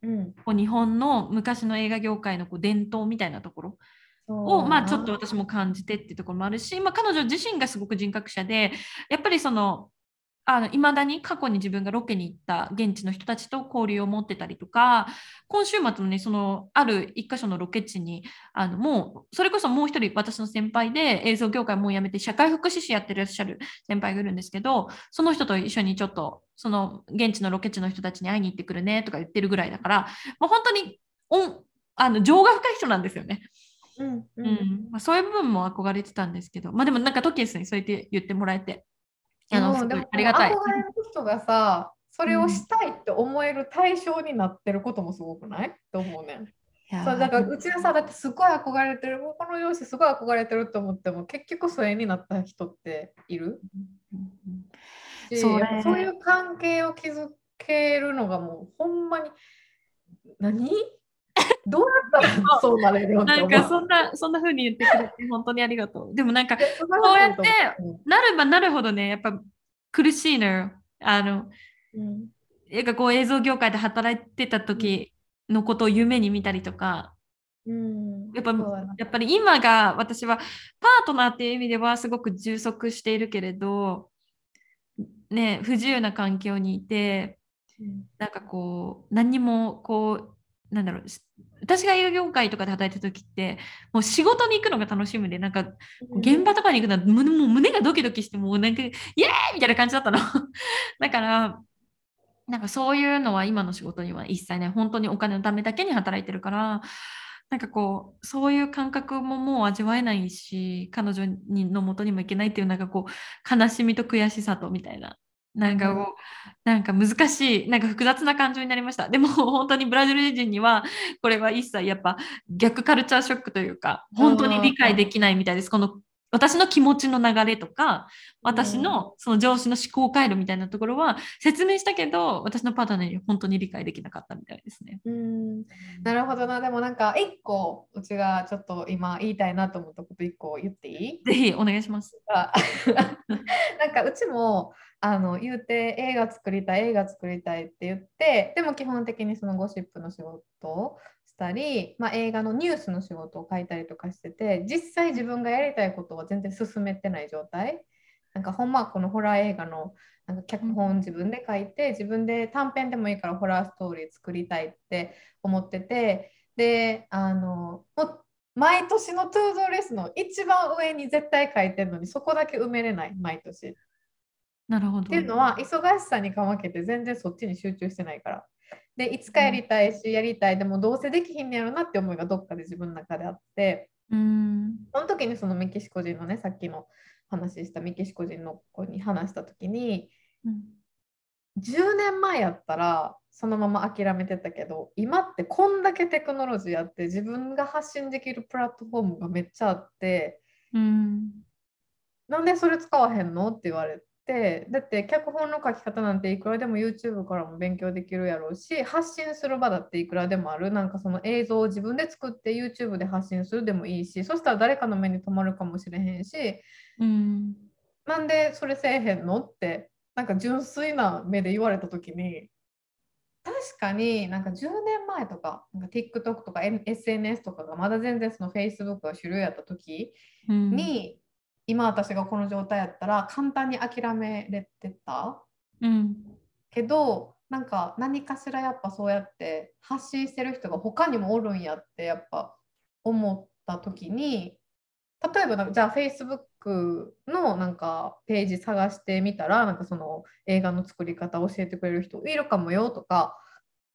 うん。こう日本の昔の映画業界のこう伝統みたいなところを、まあ、ちょっと私も感じてっていうところもあるし、まあ、彼女自身がすごく人格者でやっぱりそのいまだに過去に自分がロケに行った現地の人たちと交流を持ってたりとか今週末のねそのある一箇所のロケ地にあのもうそれこそもう一人私の先輩で映像業界もう辞めて社会福祉士やってらっしゃる先輩がいるんですけどその人と一緒にちょっとその現地のロケ地の人たちに会いに行ってくるねとか言ってるぐらいだからもう本当におあの情が深い人なんですよね。うんううん。んまあ、そういう部分も憧れてたんですけど、まあでもなんかトキエスにそうやって言ってもらえて、あのでもありがたい。憧れる人がさ、それをしたいって思える対象になってることもすごくない？って思うねそうだからうちはさ、だってすごい憧れてる、この容姿すごい憧れてると思っても、結局それになった人っている？うん。そういう関係を築けるのがもうほんまに何？どうやったらそうなれるなんかそんなそんな風に言ってくれて本当にありがとう。でもなんかそうう。やってなればなるほどね、やっぱ苦しいのよ。あの、うん。なんかこう映像業界で働いてた時のことを夢に見たりとか、うん。やっぱやっぱり今が私はパートナーっていう意味ではすごく充足しているけれど、ね、不自由な環境にいて、うん。なんかこう何にもこうなんだろうし私が営業業界とかで働いてた時ってもう仕事に行くのが楽しみでなんか現場とかに行くのは胸もう胸がドキドキしてもうなんかイエーイみたいな感じだったの。だからなんかそういうのは今の仕事には一切ない。本当にお金のためだけに働いてるからなんかこうそういう感覚ももう味わえないし彼女にの元にも行けないっていうなんかこう悲しみと悔しさとみたいななんかこう、なんか難しいなんか複雑な感情になりました。でも 本当にブラジル人にはこれは一切やっぱ逆カルチャーショックというか本当に理解できないみたいです。この私の気持ちの流れとか私のその上司の思考回路みたいなところは説明したけど私のパートナーに本当に理解できなかったみたいですね。うん。なるほどな。でもなんか一個うちがちょっと今言いたいなと思ったこと一個言っていい？ぜひお願いします。あ なんかうちもあの言うて映画作りたい映画作りたいって言ってでも基本的にそのゴシップの仕事をしたり、まあ、映画のニュースの仕事を書いたりとかしてて実際自分がやりたいことは全然進めてない状態なんかほんまこのホラー映画のなんか脚本自分で書いて自分で短編でもいいからホラーストーリー作りたいって思っててであの毎年のトゥードレスの一番上に絶対書いてるのにそこだけ埋めれない毎年。っなるほど。ていうのは忙しさにかまけて全然そっちに集中してないから。でいつかやりたいしやりたい。でもどうせできひんねやろなって思いがどっかで自分の中であって。うん。その時にそのメキシコ人のねさっきの話したメキシコ人の子に話した時にうん。10年前やったらそのまま諦めてたけど今ってこんだけテクノロジーあって自分が発信できるプラットフォームがめっちゃあってうん。なんでそれ使わへんの？って言われてだって脚本の書き方なんていくらでも YouTube からも勉強できるやろうし発信する場だっていくらでもある。なんかその映像を自分で作って YouTube で発信するでもいいしそしたら誰かの目に留まるかもしれへんしうん。なんでそれせえへんのってなんか純粋な目で言われた時に確かになんか10年前とかなんか TikTok とか SNS とかがまだ全然その Facebook が主流やった時うん。に、今私がこの状態やったら簡単に諦めれてた？うん。けどなんか何かしらやっぱそうやって発信してる人が他にもおるんやってやっぱ思った時に例えばじゃあ Facebook のなんかページ探してみたらなんかその映画の作り方教えてくれる人いるかもよとか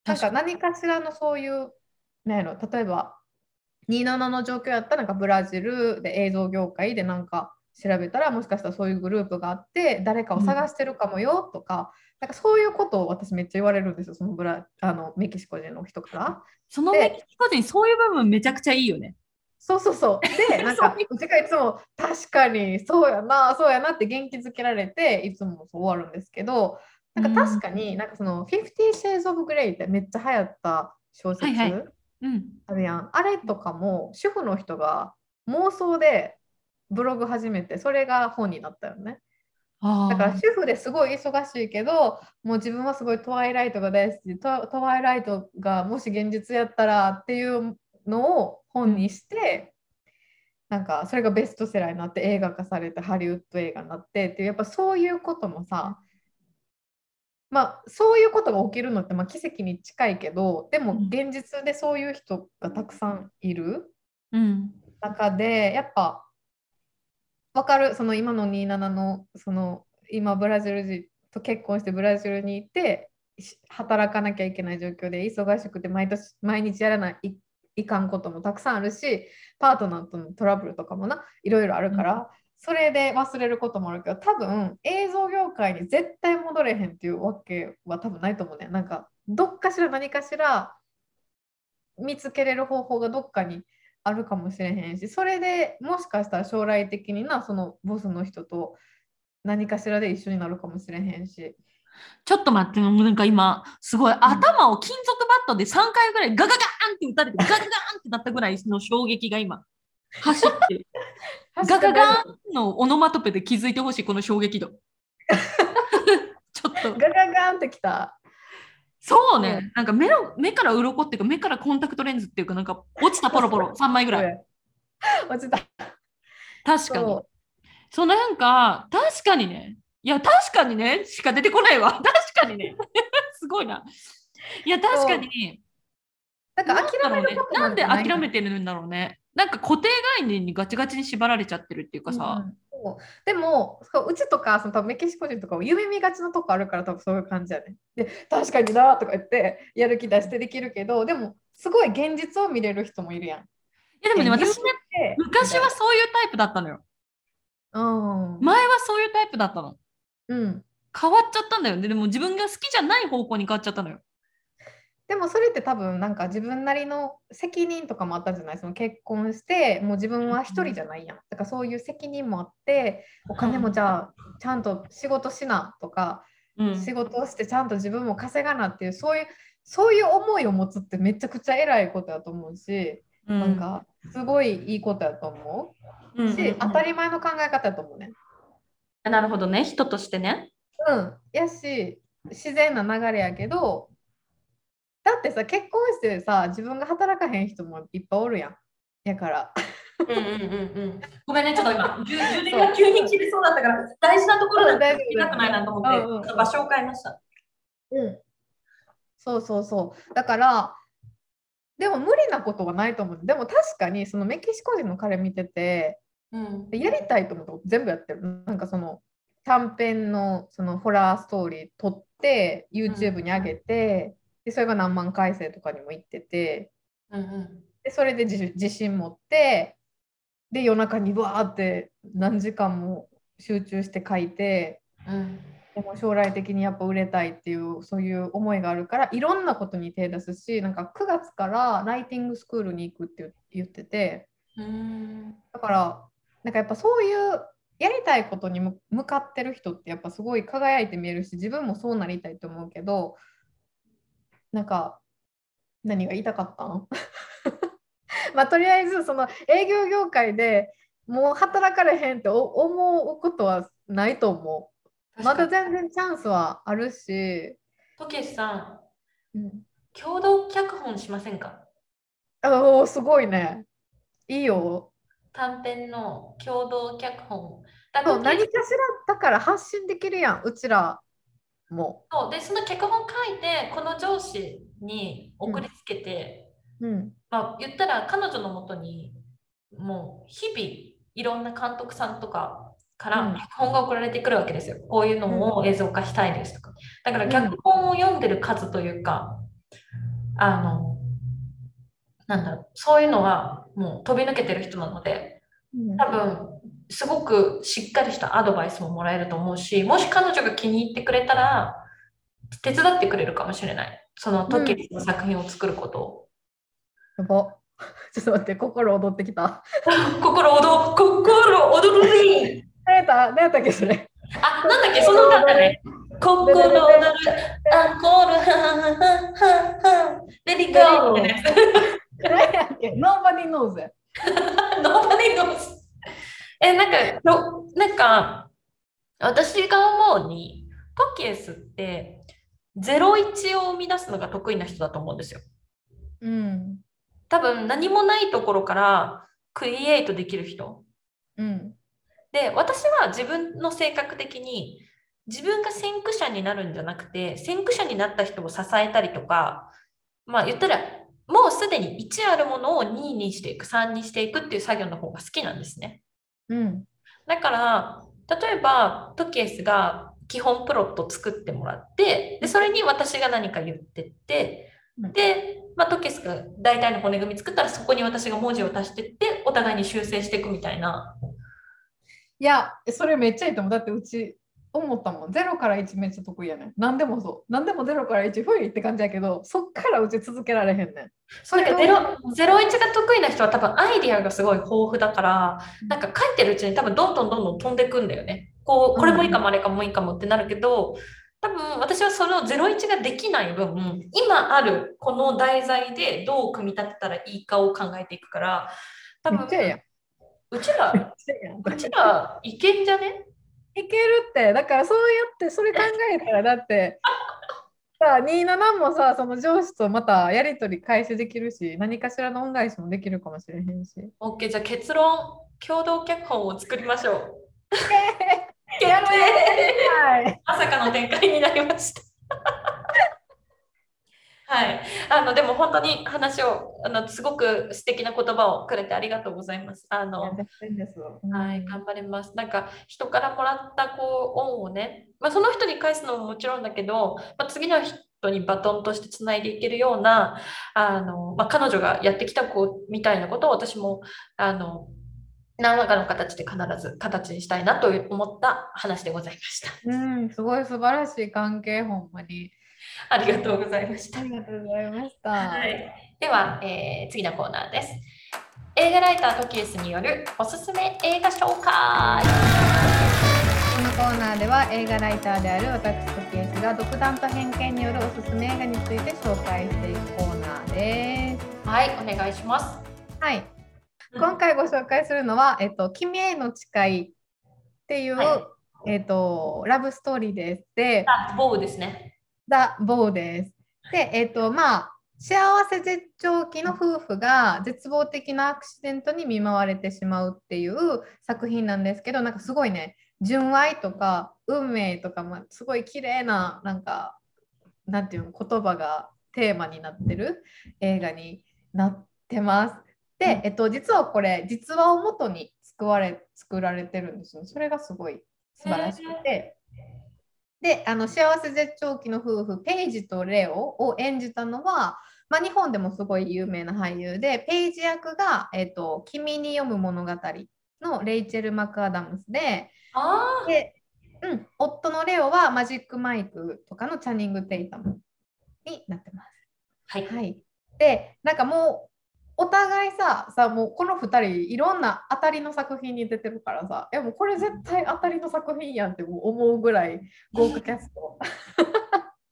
なんか何かしらのそういうなんやろ例えば27の状況やったらなんかブラジルで映像業界でなんか調べたらもしかしたらそういうグループがあって誰かを探してるかもよとか、なんかそういうことを私めっちゃ言われるんですよそのブラあのメキシコ人の人から。そのでメキシコ人、そういう部分めちゃくちゃいいよね。そうそうそう。で、なんか、うちがいつも、確かに、そうやな、そうやなって元気づけられて、いつもそう終わるんですけど、なんか確かに、なんかその、50 Shades of Grey ってめっちゃ流行った小説はいはいうん。あるやん。あれとかも、主婦の人が妄想でブログ始めて、それが本になったよね。あだからあ。主婦ですごい忙しいけど、もう自分はすごいトワイライトが大好きで、トトワイライトがもし現実やったらっていうのを本にして、なんかそれがベストセラーになって映画化されてハリウッド映画になってっていうやっぱそういうこともさまあそういうことが起きるのってまあ奇跡に近いけどでもうん現実でそういう人がたくさんいるうん。中でやっぱわかる。その今の27のその今ブラジル人と結婚してブラジルにいてし働かなきゃいけない状況で忙しくて毎年毎日やらないいいかんこともたくさんあるしパートナーとのトラブルとかもないろいろあるから、それで忘れることもあるけど多分映像業界に絶対戻れへんっていうわけは多分ないと思うね。なんかどっかしら何かしら見つけれる方法がどっかにあるかもしれへんしそれでもしかしたら将来的になそのボスの人と何かしらで一緒になるかもしれへんしちょっと待って、もうなんか今、すごい頭を金属バットで3回ぐらいガガガーンって打たれて、ガガガーンってなったぐらいの衝撃が今、走ってる。ガガガーンのオノマトペで気づいてほしい、この衝撃度。ちょっと、ガガガンってきたそうね、なんか目の目から鱗っていうか、目からコンタクトレンズっていうか、なんか落ちたポロポロ、3枚ぐらい。落ちた確かに。そそのなんか、確かにね。いや、確かにね、しか出てこないわ。確かにね。すごいな。いや、確かに。うなんか諦めることなんで諦めてるんだろうね。なんか固定概念にガチガチに縛られちゃってるっていうかさ。うんでもそううちとかその多分メキシコ人とかも夢見がちなとこあるから多分そういう感じやね。で確かになとか言ってやる気出してできるけど でもすごい現実を見れる人もいるやん。いやでもね、で私ね、昔はそういうタイプだったのよ。うん、前はそういうタイプだったの。うん、変わっちゃったんだよね。でも自分が好きじゃない方向に変わっちゃったのよ。でもそれって多分なんか自分なりの責任とかもあったんじゃない？その結婚してもう自分は一人じゃないやん。だからそういう責任もあってお金もじゃあちゃんと仕事しなとかうん。仕事をしてちゃんと自分も稼がなっていうそういうそういう思いを持つってめちゃくちゃ偉いことやと思うし、うんなんかすごいいいことやと思うし、うんうんうん当たり前の考え方やと思うね。なるほどね、人としてね。うん、やし自然な流れやけどだってさ結婚してさ自分が働かへん人もいっぱいおるやん。やから。うんうんうんうん。ごめんね、ちょっと今、充充電が急に切れそうだったから、大事なところだったら切りたくないなと思って、うんうん場所を変えました。うん、そうそうそう。だからでも無理なことはないと思う。でも確かにそのメキシコ人の彼見ててうん。でやりたいと思ったこと全部やってる。なんかその短編のそのホラーストーリー撮って YouTube に上げて、でそれが何万回生とかにも行っててうんうん。でそれで自自信持ってで夜中にわーって何時間も集中して書いてうん。でも将来的にやっぱ売れたいっていうそういう思いがあるからいろんなことに手出すしなんか9月からライティングスクールに行くって言っててうん。だからなんかやっぱそういうやりたいことに向向かってる人ってやっぱすごい輝いて見えるし自分もそうなりたいと思うけどなんか何が言いたかったん？まあとりあえずその営業業界でもう働かれへんってお思うことはないと思う。まだ全然チャンスはあるし、とけしさん、うん、共同脚本しませんか？あおすごいね。いいよ。短編の共同脚本。だ何かしらだから発信できるやん、うちらも。そう。でその脚本書いてこの上司に送りつけて、うん、まあ言ったら彼女のもとにもう日々いろんな監督さんとかからうん。脚本が送られてくるわけですよ。こういうのを映像化したいですとか。だから脚本を読んでる数というか、あの、なんだろう、そういうのはもう飛び抜けてる人なので、多分すごくしっかりしたアドバイスももらえると思うし、もし彼女が気に入ってくれたら、手伝ってくれるかもしれない。その時の作品を作ることを。やば。ちょっと待って、心躍ってきた。心躍心躍るり何やった？っけそれ？あ、なんだっけ、その歌だね。心躍る、アンコール、ははははレディゴー。何やっけ ?Nobody knows it. Nobody knows. え、なんか、ろなんか、私が思うに、トキエスって、01を生み出すのが得意な人だと思うんですよ。うん。多分、何もないところからクリエイトできる人。うん。で、私は自分の性格的に、自分が先駆者になるんじゃなくて、先駆者になった人を支えたりとか、まあ言ったら、もうすでに1あるものを2にしていく、3にしていくっていう作業の方が好きなんですね。うん。だから、例えば、トキエスが基本プロット作ってもらって、で、それに私が何か言ってって、うんで、まあ、トキエスが大体の骨組み作ったら、そこに私が文字を足してって、お互いに修正していくみたいな。いや、それめっちゃいいと思う。だってうち思ったもん。0から1めっちゃ得意やねん。何でもそう。何でも0から1、ふいって感じやけど、そっからうち続けられへんねん。それがゼロ01が得意な人は多分アイディアがすごい豊富だから、なんか書いてるうちに多分どんどんどんどん飛んでくんだよね。こう、これもいいかもあれかもいいかもってなるけど、多分私はその01ができない分、今あるこの題材でどう組み立てたらいいかを考えていくから、多分。うちら、うちらいけんじゃね？いけるって、だからそうやって、それ考えたら、だって、さあ、27もさ、その上司とまたやりとり開始できるし、何かしらの恩返しもできるかもしれへんし。?OK、じゃあ結論、共同脚本を作りましょう。決定はい。まさかの展開になりました。はい、あのでも本当に話をあのすごく素敵な言葉をくれてありがとうございます。あの全然です。はい、頑張ります。なんか人からもらったこう恩をね、まあ、その人に返すのももちろんだけど、まあ、次の人にバトンとしてつないでいけるようなあの、まあ、彼女がやってきた子みたいなことを私もあの何らかの形で必ず形にしたいなと思った話でございました。うん、すごい素晴らしい関係、ほんまに。ありがとうございましたあ。りがとうございました。はい、では、えー次のコーナーです。映画ライタートキエスによるおすすめ映画紹介。このコーナーでは映画ライターである私とケースが独断と偏見によるおすすめ映画について紹介していくコーナーです。はい、お願いします。はい。今回ご紹介するのは、えっと、君への誓いっていう、はえっと、ラブストーリーです。で、あ、ボウですね。ザ・ボーです。で、えっと、まあ、幸せ絶頂期の夫婦が絶望的なアクシデントに見舞われてしまうっていう作品なんですけど、なんかすごいね、純愛とか運命とか、まあ、すごい綺麗な、なんか、なんていうの、言葉がテーマになってる映画になってます。で、うんえっと、実はこれ、実話をもとに作られ作られてるんですよ。それがすごい素晴らしくて。で、あの幸せ絶頂期の夫婦、ペイジとレオを演じたのは、まあ、日本でもすごい有名な俳優で、ペイジ役が、えっと、君に読む物語のレイチェル・マクアダムスで、でうん、夫のレオはマジック・マイクとかのチャニング・テイタムになってます。はい。はい。で、なんかもう、お互いさ、さもうこの2人、いろんな当たりの作品に出てるからさ、いやもうこれ絶対当たりの作品やんって思うぐらい豪華キャスト。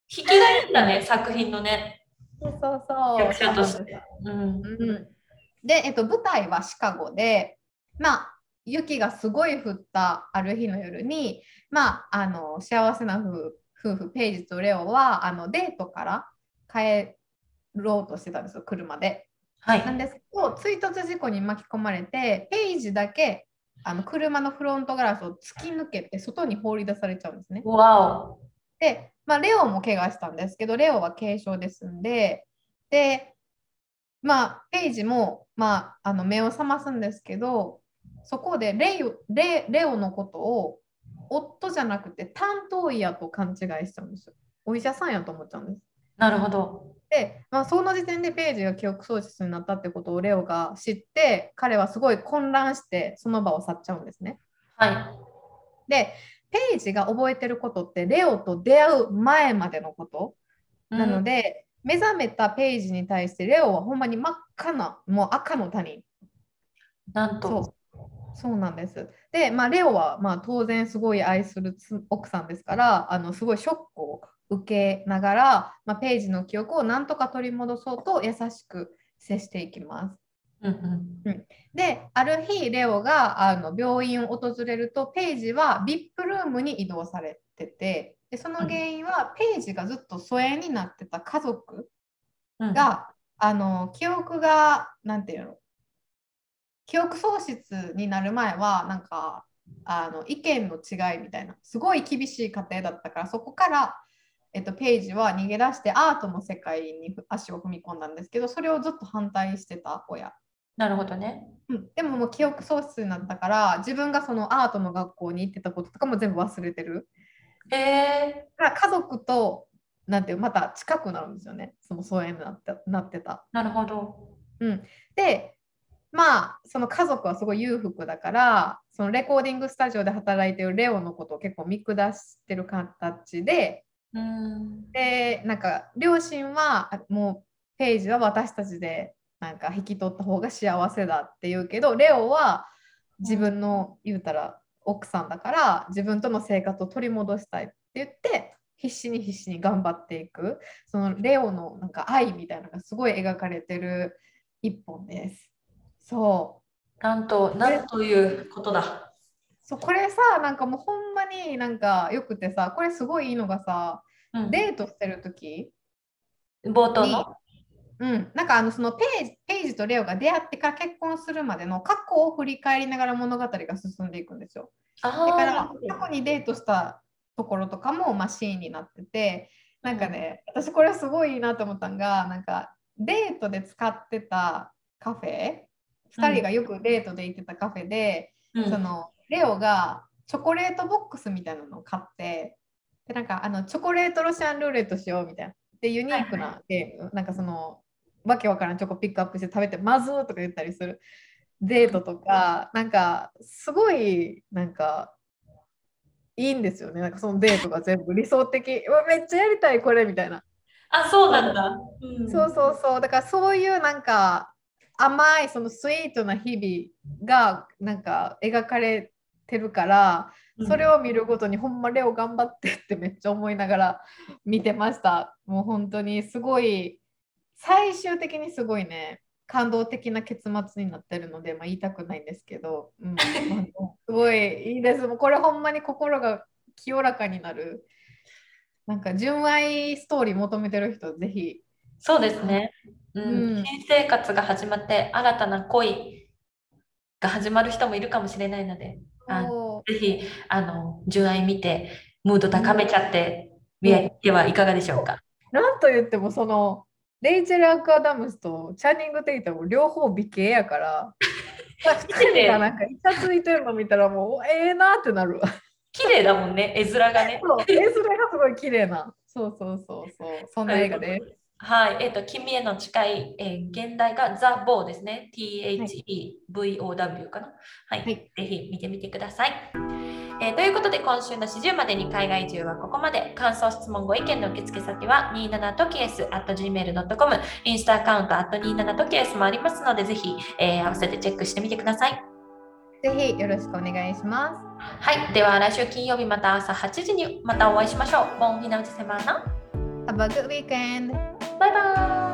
引きがいいんだね、作品のね。そうそうそう。役者としてうん。うん、で、えっと、舞台はシカゴで、まあ、雪がすごい降ったある日の夜に、まあ、あの幸せな夫夫婦ペイジとレオはあのデートから帰ろうとしてたんですよ車で。はい。なんですけど追突事故に巻き込まれてペイジだけあの車のフロントガラスを突き抜けて外に放り出されちゃうんですね。わお。で、まあ、レオも怪我したんですけどレオは軽傷で済んででまあペイジも、まあ、あの目を覚ますんですけどそこでレイレレオのことを夫じゃなくて担当医やと勘違いしちゃうんですよ。お医者さんやと思っちゃうんです。なるほど。で、まあ、その時点でページが記憶喪失になったってことをレオが知って彼はすごい混乱してその場を去っちゃうんですね。はい。でページが覚えてることってレオと出会う前までのことなので、目覚めたページに対してレオはほんまに真っ赤なもう赤の他人なんと。そうなんです。で、まあ、レオはまあ当然すごい愛するつ奥さんですからあのすごいショックを受けながら、まあ、ページの記憶をなんとか取り戻そうと優しく接していきます。うんうん。で、ある日、レオがあの病院を訪れると、ページは VIP ルームに移動されてて、でその原因は、ページがずっと疎遠になってた家族うん、が、あの記憶が、なんていうの、記憶喪失になる前は、なんか、あの意見の違いみたいな、すごい厳しい家庭だったから、そこから、えっと、ページは逃げ出してアートの世界に足を踏み込んだんですけど、それをずっと反対してた親。なるほどね。うん、でももう記憶喪失になったから自分がそのアートの学校に行ってたこととかも全部忘れてるええだから家族となんていうまた近くなるんですよねその疎遠になってなってた、なるほど。うん、でまあその家族はすごい裕福だからそのレコーディングスタジオで働いてるレオのことを結構見下してる形でうん。でなんか両親はあもうページは私たちでなんか引き取った方が幸せだって言うけどレオは自分の言うたら奥さんだから自分との生活を取り戻したいって言って必死に必死に頑張っていくそのレオのなんか愛みたいなのがすごい描かれてる一本です。そうなんと、なんということだ。そうこれさなんかもうほんまになんかよくてさこれすごいいいのがさうん、デートしてる時？冒頭の？うん、なんかあのそのページページとレオが出会ってから結婚するまでの過去を振り返りながら物語が進んでいくんですよ。あだからあ、過去にデートしたところとかも、まあ、シーンになっててなんかね、私これすごいいいなと思ったのがなんかデートで使ってたカフェ2人がよくデートで行ってたカフェで、うん。そのレオがチョコレートボックスみたいなのを買ってでなんかあのチョコレートロシアンルーレットしようみたいな。でユニークなゲーム、なんかそのわけわからんチョコピックアップして食べてまずーとか言ったりする。デートとかなんかすごいなんかいいんですよね。なんかそのデートが全部理想的。うわめっちゃやりたいこれみたいな。あ、そうなんだ。うん。そうそうそう。だからそういうなんか甘いそのスイートな日々がなんか描かれてるからそれを見るごとにほんまレオ頑張ってってめっちゃ思いながら見てました。もう本当にすごい最終的にすごいね感動的な結末になってるので、まあ、言いたくないんですけど、うん。まあすごいいいです。もうこれほんまに心が清らかになる。なんか純愛ストーリー求めてる人ぜひ。そうですね。うん。うん。新生活が始まって新たな恋が始まる人もいるかもしれないので、あそぜひあの純愛見てムード高めちゃってみてはいかがでしょうか？うなんと言ってもそのレイチェル・アクアダムスとチャーニング・テイタも両方美形やから2人がなんかイチャついてるの見たらもうええなってなるわ。綺麗だもんね、絵面がね。そう、絵面がすごい綺麗な。そうそうそうそう。そんな映画です。はい、えっ、と、君への誓い、えー現代がザ・ボーですね。T-H-E-V-O-W かな。はい、はいぜひ見てみてください。えーということで、今週の始終までに海外中はここまで。感想、質問、ご意見の受付先は 27tokis.gmail.com、インスタアカウント @27tokis もありますので、ぜひ、えー合わせてチェックしてみてください。ぜひよろしくお願いしまはい、では来週金曜日また朝8時にまたお会いしましょう。ボンフィナウチセマーナ。す。Have a good weekend! バイバーイ